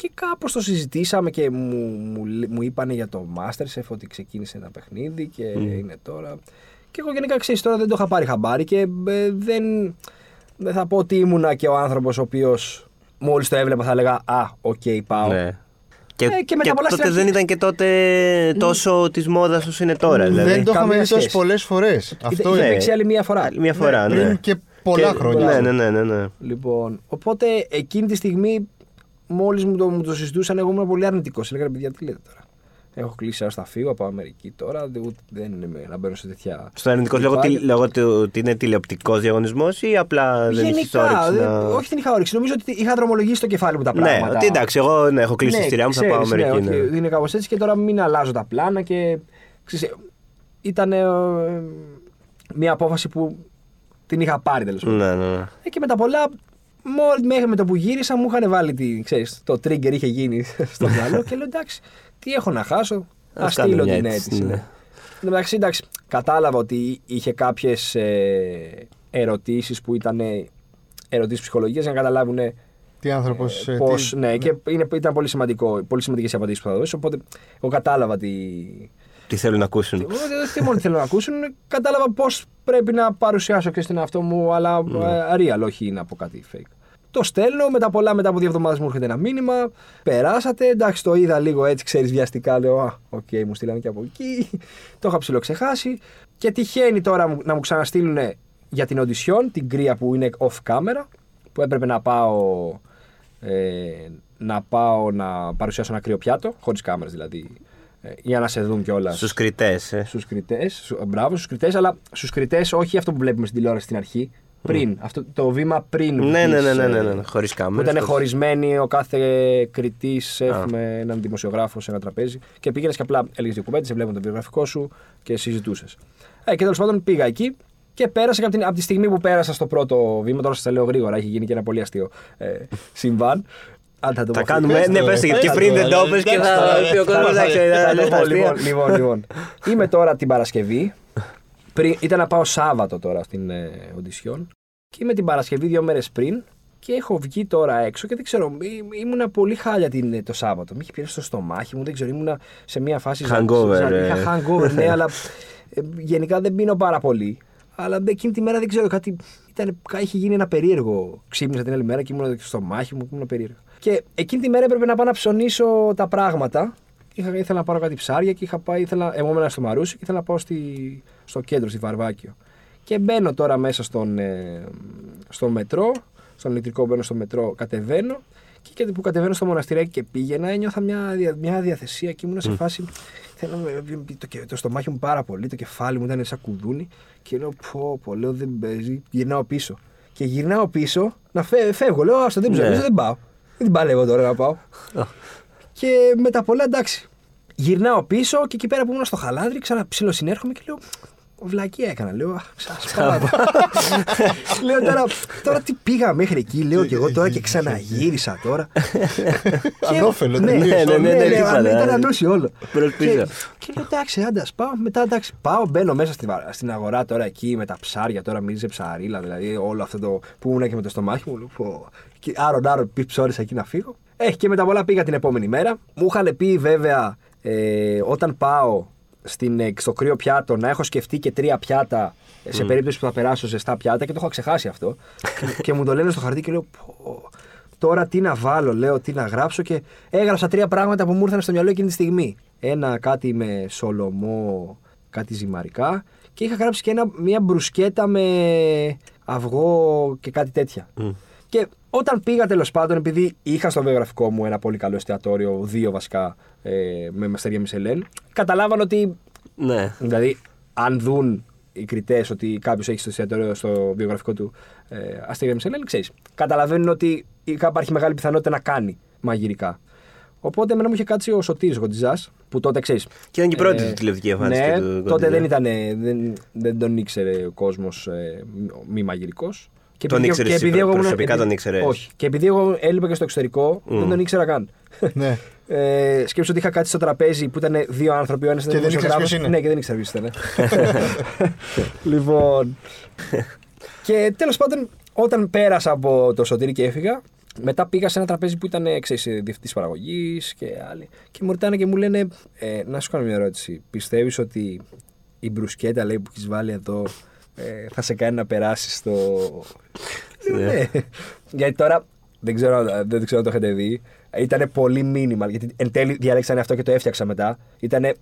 Speaker 3: Και κάπως το συζητήσαμε και μου, μου, μου είπανε για το Masterchef ότι ξεκίνησε ένα παιχνίδι και είναι τώρα. Και εγώ γενικά ξέρεις τώρα δεν το είχα πάρει χαμπάρι και ε, δεν, δεν θα πω ότι ήμουνα και ο άνθρωπος ο οποίος μόλις το έβλεπα θα έλεγα «Α, οκ, πάω».
Speaker 2: Ναι. Και,
Speaker 3: Ε, και με τα πολλά
Speaker 2: τότε
Speaker 3: στην
Speaker 2: δεν
Speaker 3: αρχή.
Speaker 2: ήταν και τότε τόσο της μόδας όσο είναι τώρα. Δηλαδή.
Speaker 1: Δεν το είχαμε
Speaker 3: καμία
Speaker 1: δει τόσες
Speaker 3: σχέση.
Speaker 1: πολλές φορές.
Speaker 3: Είχε-
Speaker 1: Αυτό
Speaker 3: είχε
Speaker 1: είναι.
Speaker 3: παίξει άλλη μία φορά.
Speaker 2: Μια φορά, ναι.
Speaker 1: Πριν και πολλά
Speaker 3: Και-
Speaker 1: χρόνια.
Speaker 2: Ναι, ναι, ναι, ναι, ναι.
Speaker 3: Λοιπόν, οπότε εκείνη τη στιγμή, μόλις μου το, μου το συζητούσαν, εγώ ήμουν πολύ αρνητικός. Έλεγα, «Ρε παιδιά, τι λέτε τώρα; Έχω κλείσει, θα φύγω από Αμερική τώρα. Δεν, ούτε- δεν είναι να μπαίνω σε τέτοια.
Speaker 2: Στο αρνητικός λόγω,
Speaker 3: Υπάρχει-
Speaker 2: τι- λόγω του ότι είναι τηλεοπτικός διαγωνισμός ή απλά δεν έχεις
Speaker 3: Γενικά,
Speaker 2: όρεξη
Speaker 3: δεν-
Speaker 2: να.
Speaker 3: όχι την είχα όρεξη. Νομίζω ότι είχα δρομολογήσει στο κεφάλι μου τα
Speaker 2: Ναι,
Speaker 3: πράγματα.
Speaker 2: ότι εντάξει, εγώ ναι, έχω κλείσει τη στηριά μου, θα πάω
Speaker 3: ξέρεις,
Speaker 2: Αμερική.
Speaker 3: Ναι,
Speaker 2: ναι.
Speaker 3: ότι είναι κάπως έτσι και τώρα μην αλλάζω τα πλάνα και. Ξέρεις, ήταν ε, μια απόφαση που την είχα πάρει τέλος πάντων.
Speaker 2: Ναι, ναι, ναι.
Speaker 3: Ε, και με τα πολλά, μόλι μέχρι με το που γύρισα, μου είχαν βάλει τη, ξέρεις, το trigger είχε γίνει στο μυαλό και λέω εντάξει, τι έχω να χάσω. Α
Speaker 2: Ας κάνω
Speaker 3: στείλω
Speaker 2: μια
Speaker 3: την
Speaker 2: αίτηση,
Speaker 3: αίτηση.
Speaker 2: ναι.
Speaker 3: Ναι. Εν τω μεταξύ, εντάξει, κατάλαβα ότι είχε κάποιες ε, ερωτήσεις που ήταν ερωτήσεις ψυχολογίας για να καταλάβουν
Speaker 1: Τι άνθρωπος.
Speaker 3: πώς. Ναι, και είναι, ήταν πολύ σημαντικό, πολύ σημαντικές οι απαντήσεις που θα δώσω. Οπότε εγώ κατάλαβα τι.
Speaker 2: Τι θέλουν να ακούσουν.
Speaker 3: Εγώ δεν- όχι μόνο τι θέλω να ακούσουν, κατάλαβα πώς πρέπει να παρουσιάσω και στην εαυτό μου, αλλά ε, real, όχι να πω κάτι fake. Το στέλνω, μετά πολλά, μετά από δύο εβδομάδες μου έρχεται ένα μήνυμα. Περάσατε, εντάξει, το είδα λίγο έτσι, ξέρεις, βιαστικά. Λέω, Α, οκ, μου στείλανε και από εκεί. το είχα ψιλοξεχάσει. Και τυχαίνει τώρα μου- να μου ξαναστείλουν για την οντισιόν, την κρύα που είναι off camera, που έπρεπε να πάω ε, να πάω να παρουσιάσω ένα κρύο πιάτο, χωρίς κάμερες δηλαδή, ε, για να σε δουν κιόλας.
Speaker 2: Στους κριτές. Ε.
Speaker 3: Στους κριτές. Μπράβο, στους κριτές, αλλά στους κριτές όχι αυτό που βλέπουμε στην τηλεόραση στην αρχή. Πριν. Αυτό, το βήμα πριν.
Speaker 2: Ναι, ναι,
Speaker 3: της,
Speaker 2: ναι, ναι, ναι,
Speaker 3: ε,
Speaker 2: ναι, ναι. χωρίς
Speaker 3: Που
Speaker 2: κάμερα.
Speaker 3: ήταν χωρισμένοι ο κάθε κριτής με έναν δημοσιογράφο σε ένα τραπέζι και πήγαινες και απλά έλεγες δύο κουβέντες, σε βλέπουν το βιογραφικό σου και συζητούσες. Ε, και τέλος πάντων πήγα εκεί και πέρασα και από, την, από τη στιγμή που πέρασα στο πρώτο βήμα. Τώρα σας τα λέω γρήγορα, έχει γίνει και ένα πολύ αστείο ε, συμβάν. Αν θα το
Speaker 2: Θα
Speaker 3: πω
Speaker 2: κάνουμε.
Speaker 1: Πες
Speaker 2: Ναι,
Speaker 1: το,
Speaker 2: πες το,
Speaker 1: πες
Speaker 2: γιατί
Speaker 1: το,
Speaker 2: πριν δεν το
Speaker 1: ρε,
Speaker 2: έπες και
Speaker 1: εντάξει,
Speaker 2: θα
Speaker 1: ρε.
Speaker 2: πει ο κόσμος.
Speaker 3: Θα-
Speaker 2: Εντάξει,
Speaker 3: θα- θα
Speaker 2: θα
Speaker 3: το
Speaker 2: λες τα
Speaker 3: πω,
Speaker 2: αστεία.
Speaker 3: λοιπόν, λοιπόν, λοιπόν. Είμαι τώρα την Παρασκευή. Πριν, ήταν να πάω Σάββατο τώρα στην ε, οντισιόν. Και είμαι την Παρασκευή δύο μέρες πριν. Και έχω βγει τώρα έξω και δεν ξέρω, ή- ήμουνα πολύ χάλια την, ε, το Σάββατο. Με είχε πιέσει στο στομάχι μου, δεν ξέρω, ήμουνα σε μια φάση. ζα-
Speaker 2: Hangover,
Speaker 3: ζα-
Speaker 2: ε.
Speaker 3: Είχα hangover, ναι, αλλά ε, γενικά δεν πίνω πάρα πολύ. Αλλά εκείνη τη μέρα δεν ξέρω, κάτι. Ήταν, είχε γίνει ένα περίεργο. Ξύπνησα την άλλη μέρα και ήμουν στο μάχη μου και ήμουν περίεργο. Και εκείνη τη μέρα έπρεπε να πάω να ψωνίσω τα πράγματα. Είχα, ήθελα να πάρω κάτι ψάρια και είχα πάει, ήθελα, εγώ ήμουν στο Μαρούσι και ήθελα να πάω στη, στο κέντρο, στη Βαρβάκιο. Και μπαίνω τώρα μέσα στον, ε, στο μετρό, στον ηλεκτρικό μπαίνω στο μετρό, κατεβαίνω και, και που κατεβαίνω στο μοναστηράκι και πήγαινα, ένιωθα μια, δια- μια διαθεσία και ήμουν σε φάση. Θέλω, να με- το, κε- το στομάχι μου πάρα πολύ, το κεφάλι μου ήταν σαν κουδούνι και λέω πω, πω, λέω δεν παίζει, γυρνάω πίσω. Και γυρνάω πίσω, να φε, φεύγω, λέω άστο δεν ψωνίζω,
Speaker 2: Ναι.
Speaker 3: δεν πάω. Δεν την παλεύω τώρα να πάω. και με τα πολλά εντάξει. Γυρνάω πίσω και εκεί πέρα που ήμουν στο χαλάδρι, ξανά ψιλοσυνέρχομαι και λέω. Βλακία έκανα, λέω. «Α, Σας παράδω». λέω τώρα, τώρα τι πήγα μέχρι εκεί, λέω και εγώ τώρα και ξαναγύρισα τώρα. Και-
Speaker 1: Ανώφελο,
Speaker 3: ναι,
Speaker 1: τελείως
Speaker 3: ναι,
Speaker 2: όλο.
Speaker 3: ναι,
Speaker 2: Ναι, ναι,
Speaker 3: ναι,
Speaker 2: τίποτα,
Speaker 3: ναι, ήταν
Speaker 2: ναι.
Speaker 3: ανούσιο όλο.
Speaker 2: Προς
Speaker 3: Και,
Speaker 2: πίσω.
Speaker 3: και λέω εντάξει, άντα, πάω. Μετά εντάξει, πάω, μπαίνω μέσα στη, βα- στην αγορά τώρα εκεί με τα ψάρια. Τώρα μύριζε ψαρίλα, δηλαδή όλο αυτό το που ήμουν και με το στομάχι μου. Λέω, πω. Και άρον, άρον, πεις ψώρισα εκεί να φύγω. Ε, και μετά πολλά πήγα την επόμενη μέρα. Μου είχαν πει βέβαια ε, όταν πάω στην, ε, στο κρύο πιάτο να έχω σκεφτεί και τρία πιάτα ε, σε περίπτωση που θα περάσω ζεστά πιάτα και το έχω ξεχάσει αυτό. και, και μου το λένε στο χαρτί και λέω πω, Τώρα τι να βάλω, λέω, τι να γράψω και έγραψα τρία πράγματα που μου ήρθαν στο μυαλό εκείνη τη στιγμή. Ένα κάτι με σολομό, κάτι ζυμαρικά και είχα γράψει και ένα, μια μπρουσκέτα με αυγό και κάτι τέτοια. Και όταν πήγα τέλος πάντων, επειδή είχα στο βιογραφικό μου ένα πολύ καλό εστιατόριο, δύο βασικά ε, με μαστέρια Μισελέν, καταλάβαν ότι
Speaker 2: Ναι.
Speaker 3: Δηλαδή, αν δουν οι κριτές ότι κάποιος έχει στο εστιατόριο στο βιογραφικό του ε, αστέρια Μισελέν, ξέρεις. Καταλαβαίνουν ότι υπάρχει μεγάλη πιθανότητα να κάνει μαγειρικά. Οπότε, εμένα μου είχε κάτσει ο Σωτήρης Γοντιζά, που τότε ξέρεις.
Speaker 2: Και ήταν και η πρώτη του τηλεοπτική εμφάνιση
Speaker 3: Ναι,
Speaker 2: και του
Speaker 3: τότε
Speaker 2: Κοντιζά.
Speaker 3: δεν, ήταν, δεν, δεν τον ήξερε ο κόσμος ε, μη μαγειρικός. Και
Speaker 2: Τον
Speaker 3: επειδή-
Speaker 2: ήξερες
Speaker 3: και
Speaker 2: εσύ
Speaker 3: επειδή εγώ ήμουν-
Speaker 2: προσωπικά
Speaker 3: επειδή-
Speaker 2: τον ήξερες;
Speaker 3: Όχι. Και επειδή εγώ έλειπα και στο εξωτερικό, δεν τον ήξερα καν.
Speaker 1: Ναι.
Speaker 3: Ε, σκέψω ότι είχα κάτι στο τραπέζι που ήταν δύο άνθρωποι. Ο ένας ήταν
Speaker 1: Και δεν ήξερες
Speaker 3: δημοσιογράφος.
Speaker 1: ποιος είναι.
Speaker 3: Ναι, και δεν ήξερα ποιος ήταν. λοιπόν. και τέλος πάντων, όταν πέρασα από το σωτήρι και έφυγα, μετά πήγα σε ένα τραπέζι που ήταν διευθυντής παραγωγής και άλλοι. Και μου ρωτάνε και μου λένε, ε, να σου κάνω μια ερώτηση. Πιστεύεις ότι η μπρουσκέτα λέει, που έχεις βάλει εδώ ε, θα σε κάνει να περάσεις στο. Λέω, ναι. Γιατί τώρα δεν ξέρω, δεν ξέρω αν το έχετε δει. Ήταν πολύ minimal. Γιατί εν τέλει διάλεξαν αυτό και το έφτιαξα μετά. Ήταν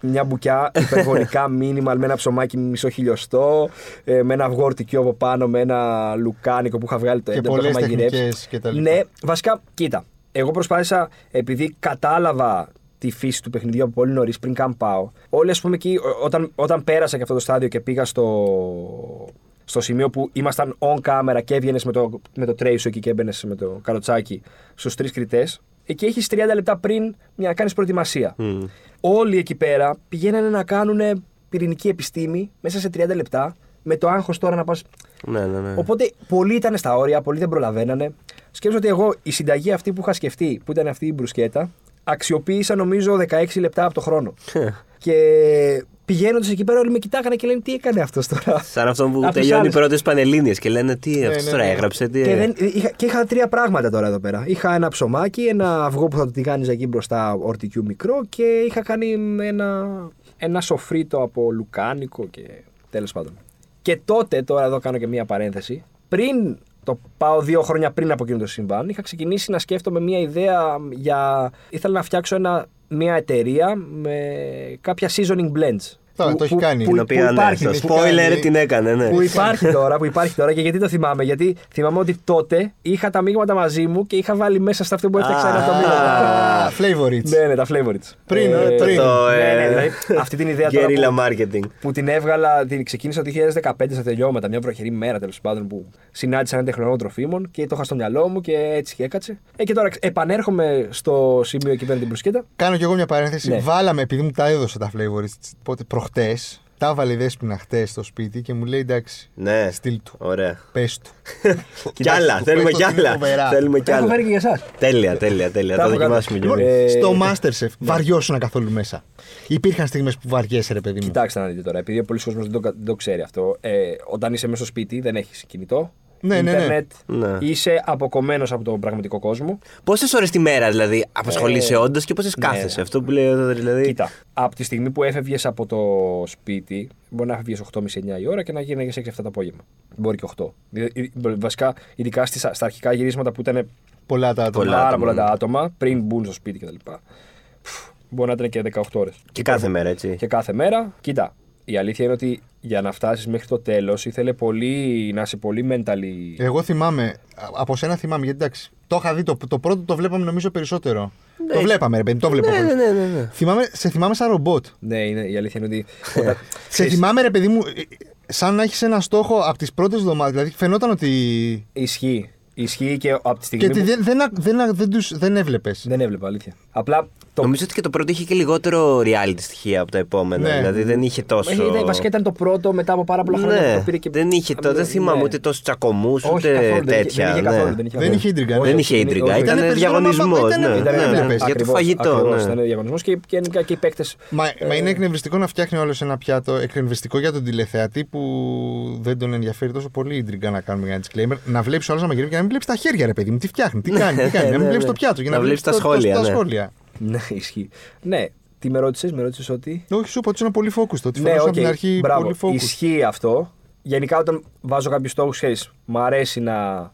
Speaker 3: μια μπουκιά υπερβολικά minimal με ένα ψωμάκι μισό χιλιοστό, ε, με ένα αυγό ορτικιό από πάνω, με ένα λουκάνικο που είχα βγάλει το
Speaker 1: Και
Speaker 3: έντονο, το είχα
Speaker 1: πολλές
Speaker 3: μαγειρέψεις.
Speaker 1: τεχνικές και τα λοιπά.
Speaker 3: Ναι, βασικά, κοίτα. Εγώ προσπάθησα, επειδή κατάλαβα τη φύση του παιχνιδιού από πολύ νωρίς, πριν καν πάω. Όλοι, ας πούμε, εκεί, ό- όταν, όταν πέρασα και αυτό το στάδιο και πήγα στο, στο σημείο που ήμασταν on camera και έβγαινες με το, με το tray σου εκεί και έμπαινες με το καροτσάκι στους τρεις κριτές, εκεί έχεις 30 λεπτά πριν μια κάνεις προετοιμασία. Όλοι εκεί πέρα πηγαίνανε να κάνουν πυρηνική επιστήμη μέσα σε 30 λεπτά με το άγχος τώρα να πας
Speaker 2: Ναι, ναι, ναι.
Speaker 3: Οπότε πολλοί ήταν στα όρια, πολλοί δεν προλαβαίνανε. Σκέφτομαι ότι εγώ η συνταγή αυτή που είχα σκεφτεί, που ήταν αυτή η μπρουσκέτα, αξιοποίησα νομίζω 16 λεπτά από το χρόνο. και πηγαίνοντας εκεί πέρα, όλοι με κοιτάγανε και λένε τι έκανε αυτός τώρα;
Speaker 2: Σαν αυτό που
Speaker 3: Απ' τις
Speaker 2: τελειώνει οι
Speaker 3: άλλες.
Speaker 2: πρώτες πανελίνε και λένε τι αυτός
Speaker 1: ναι,
Speaker 2: τώρα
Speaker 1: ναι.
Speaker 2: έγραψε. Τι...
Speaker 3: Και, δεν, είχα, και είχα τρία πράγματα τώρα εδώ πέρα. Είχα ένα ψωμάκι, ένα αυγό που θα το τηγάνιζα εκεί μπροστά, ορτικιού μικρό και είχα κάνει ένα, ένα σοφρίτο από λουκάνικο και τέλος πάντων. Και τότε, τώρα εδώ κάνω και μία παρένθεση, πριν το πάω δύο χρόνια πριν από εκείνο το συμβάν, είχα ξεκινήσει να σκέφτομαι μία ιδέα για. ήθελα να φτιάξω ένα, μία εταιρεία με κάποια seasoning blends.
Speaker 1: Τώρα,
Speaker 3: Που-
Speaker 1: το έχει
Speaker 3: που-
Speaker 1: κάνει.
Speaker 3: που-
Speaker 2: Την οποία ναι,
Speaker 3: υπάρχει,
Speaker 2: στο
Speaker 1: έχει
Speaker 2: spoiler
Speaker 1: κάνει.
Speaker 2: την έκανε, ναι.
Speaker 3: Που υπάρχει τώρα, που υπάρχει τώρα και γιατί το θυμάμαι. Γιατί θυμάμαι ότι τότε είχα τα μείγματα μαζί μου και είχα βάλει μέσα σε αυτό που έφτιαξα ένα το μείγμα.
Speaker 1: Α, Favorites.
Speaker 3: Ναι, ναι, τα favorites.
Speaker 1: Πριν,
Speaker 3: Ε,
Speaker 1: πριν.
Speaker 2: Το,
Speaker 3: Ναι, ναι,
Speaker 2: ε,
Speaker 3: δηλαδή αυτή την ιδέα τώρα
Speaker 2: Guerrilla
Speaker 3: που,
Speaker 2: marketing.
Speaker 3: που την έβγαλα, την ξεκίνησα το 2015 στα τελειώματα, μια βροχερή μέρα τέλος πάντων που συνάντησα έναν τεχνολόγο τροφίμων και το είχα στο μυαλό μου και έτσι και έκατσε. Ε, και τώρα επανέρχομαι στο σημείο εκεί πέρα την μπρουσκέτα.
Speaker 1: Κάνω κι εγώ μια παρένθεση.
Speaker 3: Ναι.
Speaker 1: Βάλαμε, επειδή μου τα έδωσε τα favorites πότε προχτέ, τα έβαλε η δέσπινα χτες στο σπίτι και μου λέει εντάξει.
Speaker 2: Ναι,
Speaker 1: Στείλ του.
Speaker 2: ωραία.
Speaker 1: Πες του.
Speaker 2: Κι άλλα,
Speaker 1: του
Speaker 2: θέλουμε
Speaker 1: πες
Speaker 2: κι
Speaker 1: το ότι είναι
Speaker 2: άλλα.
Speaker 1: φοβερά.
Speaker 2: Θέλουμε κι
Speaker 3: Τα έχω
Speaker 2: άλλα.
Speaker 3: φέρει και για εσάς.
Speaker 2: Τέλεια, τέλεια, τέλεια.
Speaker 3: Τα
Speaker 2: Θα
Speaker 3: έχω
Speaker 2: δοκιμάσουμε κι
Speaker 3: κάνει.
Speaker 2: εμείς.
Speaker 3: Ε,
Speaker 1: Στο Masterchef, βαριώσουν καθόλου μέσα. Υπήρχαν στιγμές που βαριέσαι, ρε παιδί μου.
Speaker 3: Κοιτάξτε να δείτε τώρα, επειδή πολλοί κόσμοι δεν, το κα- δεν το ξέρει αυτό. Ε, όταν είσαι μέσα στο σπίτι, δεν έχεις κινητό.
Speaker 1: Ναι, ναι, ναι.
Speaker 3: ίντερνετ,
Speaker 2: Ναι.
Speaker 3: Είσαι αποκομμένος από τον πραγματικό κόσμο.
Speaker 2: Πόσες ώρες τη μέρα δηλαδή απασχολείσαι
Speaker 3: Ε,
Speaker 2: όντως και πόσες
Speaker 3: ναι,
Speaker 2: κάθεσαι;
Speaker 3: ναι.
Speaker 2: Αυτό που λέει εδώ δηλαδή.
Speaker 3: Κοίτα, από τη στιγμή που έφευγες από το σπίτι, μπορεί να έφευγε 8.30-9 η ώρα και να γίνεγε 6-7 το απόγευμα. Μπορεί και 8. Δηλαδή, Βασικά, ειδικά στις, στα αρχικά γυρίσματα που ήταν
Speaker 1: Πολλά τα άτομα.
Speaker 2: Πολλά.
Speaker 3: πάρα
Speaker 2: άτομα,
Speaker 3: πολλά
Speaker 2: ναι.
Speaker 3: τα άτομα, πριν μπουν στο σπίτι κτλ. Μπορεί να ήταν και 18 ώρες.
Speaker 2: Και κάθε μέρα, έτσι.
Speaker 3: Και κάθε μέρα, κοίτα, η αλήθεια είναι ότι για να φτάσεις μέχρι το τέλος ήθελε πολύ να είσαι πολύ mentally.
Speaker 1: Εγώ θυμάμαι, α- από σένα θυμάμαι, γιατί εντάξει, το είχα δει, το, το πρώτο το βλέπαμε νομίζω περισσότερο. Το βλέπαμε, ρε παιδί, το βλέπω.
Speaker 2: Ναι, ναι, ναι, ναι, ναι.
Speaker 1: Θυμάμαι, σε θυμάμαι σαν ρομπότ.
Speaker 3: Ναι, είναι, η αλήθεια είναι ότι. όταν-
Speaker 1: Σε
Speaker 3: ξέρεις,
Speaker 1: θυμάμαι, ρε παιδί μου, ε, σαν να έχεις ένα στόχο από τις πρώτες εβδομάδες. Δηλαδή, φαινόταν ότι.
Speaker 3: Ισχύει. Ισχύει και από τη στιγμή.
Speaker 1: Και ότι
Speaker 3: που-
Speaker 1: δεν, δεν, α- δεν, α- δεν, τους, δεν έβλεπες.
Speaker 3: Δεν έβλεπα, αλήθεια. Απλά το.
Speaker 2: Νομίζω ότι και το πρώτο είχε και λιγότερο reality στοιχεία από τα επόμενα.
Speaker 1: Ναι.
Speaker 2: Δηλαδή δεν είχε τόσο.
Speaker 3: Ε, ήταν- βασικά ήταν το πρώτο μετά από πάρα πολλά χρόνια που
Speaker 2: Ναι,
Speaker 3: το πήρε και.
Speaker 2: δεν είχε το, δεν
Speaker 3: Ναι.
Speaker 2: θυμάμαι ούτε τόσους τσακωμούς
Speaker 3: Όχι,
Speaker 2: ούτε
Speaker 3: καθόλου, δεν είχε-
Speaker 2: τέτοια.
Speaker 3: Δεν είχε
Speaker 2: ναι.
Speaker 3: καθόλου. Δεν είχε,
Speaker 1: Δεν
Speaker 3: καθόλου.
Speaker 1: είχε ίντριγκα,
Speaker 3: Όχι,
Speaker 1: ναι.
Speaker 2: Δεν είχε
Speaker 3: όχι,
Speaker 2: ίντριγκα,
Speaker 3: όχι,
Speaker 2: ήταν
Speaker 1: περισσότερο
Speaker 2: διαγωνισμός.
Speaker 1: μαμά, ήταν-
Speaker 2: Ναι,
Speaker 1: ήταν-
Speaker 2: ναι,
Speaker 1: έβλεπες.
Speaker 2: για το
Speaker 3: Ακριβώς,
Speaker 2: φαγητό.
Speaker 3: ακριβώς,
Speaker 2: ναι.
Speaker 3: Ήταν διαγωνισμός και γενικά και οι παίκτε.
Speaker 1: Μα, μα είναι εκνευριστικό να φτιάχνει όλος ένα πιάτο. Εκνευριστικό για τον τηλεθεατή που δεν τον ενδιαφέρει τόσο πολύ η ντριγκα να κάνουμε ένα disclaimer. Να βλέπει όλο να μαγειρεύει και να μην βλέπει τα χέρια, ρε παιδί μου. Τι φτιάχνει, τι κάνει, τι κάνει. να μην
Speaker 2: ναι,
Speaker 1: βλέπει
Speaker 2: ναι.
Speaker 1: το πιάτο και να,
Speaker 2: Να
Speaker 1: βλέπεις
Speaker 2: βλέπεις τα
Speaker 1: το- το-
Speaker 2: σχόλια,
Speaker 1: τα
Speaker 2: ναι.
Speaker 1: σχόλια.
Speaker 3: Ναι, ισχύει. Ναι, τι με ρώτησες, με ρώτησες ότι.
Speaker 1: Όχι, σου είπα ότι είναι πολύ focused. Ότι
Speaker 3: Ναι,
Speaker 1: φαινόταν
Speaker 3: οκ,
Speaker 1: από την αρχή
Speaker 3: μπράβο.
Speaker 1: πολύ focused.
Speaker 3: Ισχύει αυτό. Γενικά, όταν βάζω κάποιους στόχους, ξέρεις, μου αρέσει να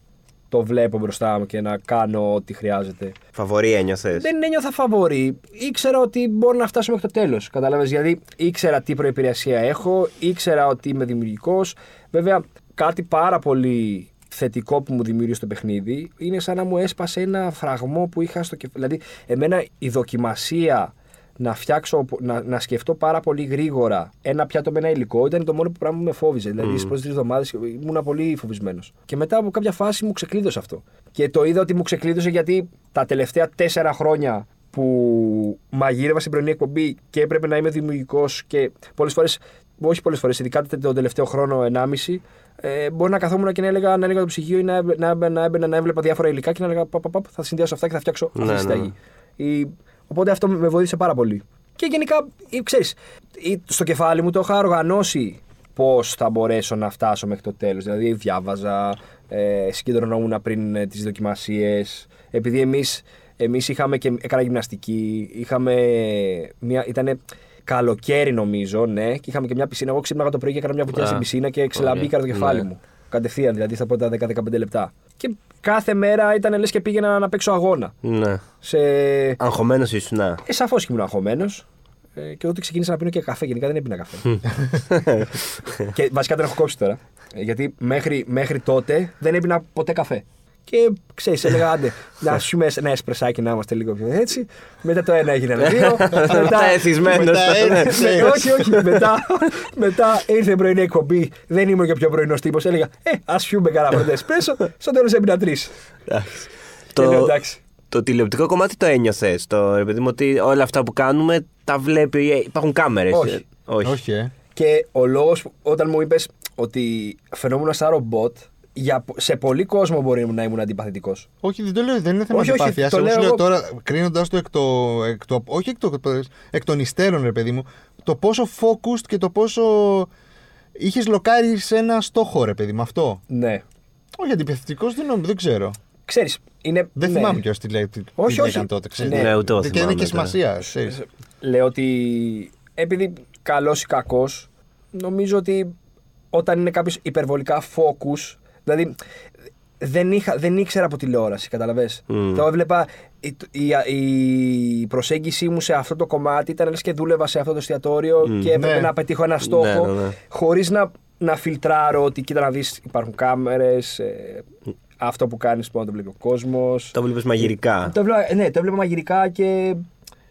Speaker 3: το βλέπω μπροστά μου και να κάνω ό,τι χρειάζεται.
Speaker 2: Φαβορί ένιωθες;
Speaker 3: Δεν ένιωθα φαβορί. Ήξερα ότι μπορώ να φτάσω μέχρι το τέλος. Κατάλαβε. Δηλαδή, ήξερα τι προϋπηρεσία έχω, ήξερα ότι είμαι δημιουργικός. Βέβαια, κάτι πάρα πολύ θετικό που μου δημιούργησε το παιχνίδι είναι σαν να μου έσπασε ένα φραγμό που είχα στο κεφάλι. Δηλαδή, εμένα η δοκιμασία να φτιάξω, να, να σκεφτώ πάρα πολύ γρήγορα ένα πιάτο με ένα υλικό ήταν το μόνο πράγμα που με φόβιζε. Δηλαδή, στι πρώτες τρεις εβδομάδες ήμουν πολύ φοβισμένος. Και μετά από κάποια φάση μου ξεκλείδωσε αυτό. Και το είδα ότι μου ξεκλείδωσε γιατί τα τελευταία τέσσερα χρόνια που μαγείρευα στην πρωινή εκπομπή και έπρεπε να είμαι δημιουργικός και πολλές φορές, όχι πολλές φορές, ειδικά τον τελευταίο χρόνο, 1,5, ε, μπορεί να καθόμουν και να έλεγα, να έλεγα το ψυγείο ή να, έμπαι- να, έμπαι- να έμπαινα να έβλεπα διάφορα υλικά και να έλεγα παπ, παπ, παπ, θα συνδυάσω αυτά και θα φτιάξω αυτή
Speaker 2: Ναι,
Speaker 3: τη
Speaker 2: ναι,
Speaker 3: συνταγή. Η- Οπότε αυτό με βοήθησε πάρα πολύ. Και γενικά, ε, ξέρεις, ε, στο κεφάλι μου το είχα οργανώσει πώς θα μπορέσω να φτάσω μέχρι το τέλος. Δηλαδή, διάβαζα, ε, συγκεντρωνόμουν πριν ε, τις δοκιμασίες. Επειδή εμεί εμείς είχαμε και έκανα γυμναστική, είχαμε μια, ήτανε καλοκαίρι νομίζω, ναι, και είχαμε και μια πισίνα. Εγώ ξύπναγα το πρωί και έκανα μια βουτιά
Speaker 2: Α,
Speaker 3: στην πισίνα και ξελαμπήκα το
Speaker 2: ωραία.
Speaker 3: κεφάλι
Speaker 2: Ναι.
Speaker 3: μου. Κατευθείαν, δηλαδή στα πρώτα 10-15 λεπτά. Και κάθε μέρα ήταν λες και πήγαινα να παίξω αγώνα.
Speaker 2: Ναι.
Speaker 3: Σε...
Speaker 2: Αγχωμένος ήσουν. να.
Speaker 3: Ε, Σαφώς και ήμουν αγχωμένος. Ε, και τότε ξεκίνησα να πίνω και καφέ. Γενικά δεν έπινα καφέ. και βασικά τον έχω κόψει τώρα. Ε, γιατί μέχρι, μέχρι τότε δεν έπινα ποτέ καφέ. Και ξέρεις, έλεγα άντε, να σου ένα εσπρεσάκι να είμαστε λίγο πιο έτσι. Μετά το ένα έγινε ένα δύο.
Speaker 2: Μετά εθισμένος.
Speaker 1: μετά έτσι.
Speaker 3: Ναι, όχι, όχι. Μετά, μετά ήρθε η πρωινή εκπομπή. Δεν ήμουν και ο πιο πρωινός τύπος. Έλεγα, Ε, ας πιούμε κανένα πρώτο εσπρέσο. Στο τέλος έπινα τρεις. Και λέω,
Speaker 2: Το,
Speaker 3: εντάξει.
Speaker 2: το τηλεοπτικό κομμάτι το ένιωθες. Το ρε παιδί μου ότι όλα αυτά που κάνουμε τα βλέπει. ε, Υπάρχουν κάμερες.
Speaker 3: Όχι.
Speaker 2: Όχι.
Speaker 1: Όχι, ε.
Speaker 3: Και ο λόγος όταν μου είπες ότι φαινόμουν σαν ρομπότ, για, σε πολύ κόσμο μπορεί να ήμουν αντιπαθητικός.
Speaker 1: Όχι, δεν το λέω, δεν είναι θέμα
Speaker 3: Όχι, όχι,
Speaker 1: αντιπάθεια.
Speaker 3: το
Speaker 1: Εγώ σου
Speaker 3: λέω
Speaker 1: λέω
Speaker 3: εγώ.
Speaker 1: τώρα, κρίνοντας το, εκ το, εκ το. Όχι εκ, το, εκ των υστέρων, ρε παιδί μου, το πόσο focused και το πόσο είχες λοκάρει σε ένα στόχο, ρε παιδί μου, αυτό.
Speaker 3: Ναι.
Speaker 1: Όχι αντιπαθητικός, δεν, νομίζω, δεν ξέρω.
Speaker 3: Ξέρεις, είναι.
Speaker 1: Δεν
Speaker 3: ναι.
Speaker 1: θυμάμαι ποιο τι λέει. Τι,
Speaker 3: Όχι,
Speaker 1: τι
Speaker 3: όχι.
Speaker 1: λέγαν τότε, ξέρεις.
Speaker 3: Ναι,
Speaker 2: Ναι, ούτε εγώ
Speaker 1: Και δεν
Speaker 2: θυμάμαι
Speaker 1: είναι και
Speaker 2: τώρα.
Speaker 1: σημασία. ξέρεις.
Speaker 3: Λέω ότι επειδή καλός ή κακός, νομίζω ότι όταν είναι κάποιος υπερβολικά focus, δηλαδή δεν, είχα, δεν ήξερα από τηλεόραση, καταλαβες.
Speaker 2: Μμ.
Speaker 3: Το έβλεπα. Η, η, η προσέγγιση μου σε αυτό το κομμάτι ήταν λες και δούλευα σε αυτό το εστιατόριο και έπρεπε
Speaker 1: Ναι.
Speaker 3: να πετύχω ένα στόχο
Speaker 2: Ναι, ναι, ναι.
Speaker 3: χωρίς να, να φιλτράρω ότι κοίτα να δεις υπάρχουν κάμερες, ε, αυτό που κάνεις μπορεί να το βλέπει ο κόσμος.
Speaker 2: Το βλέπεις μαγειρικά.
Speaker 3: Το έβλεπα, ναι, το έβλεπα μαγειρικά και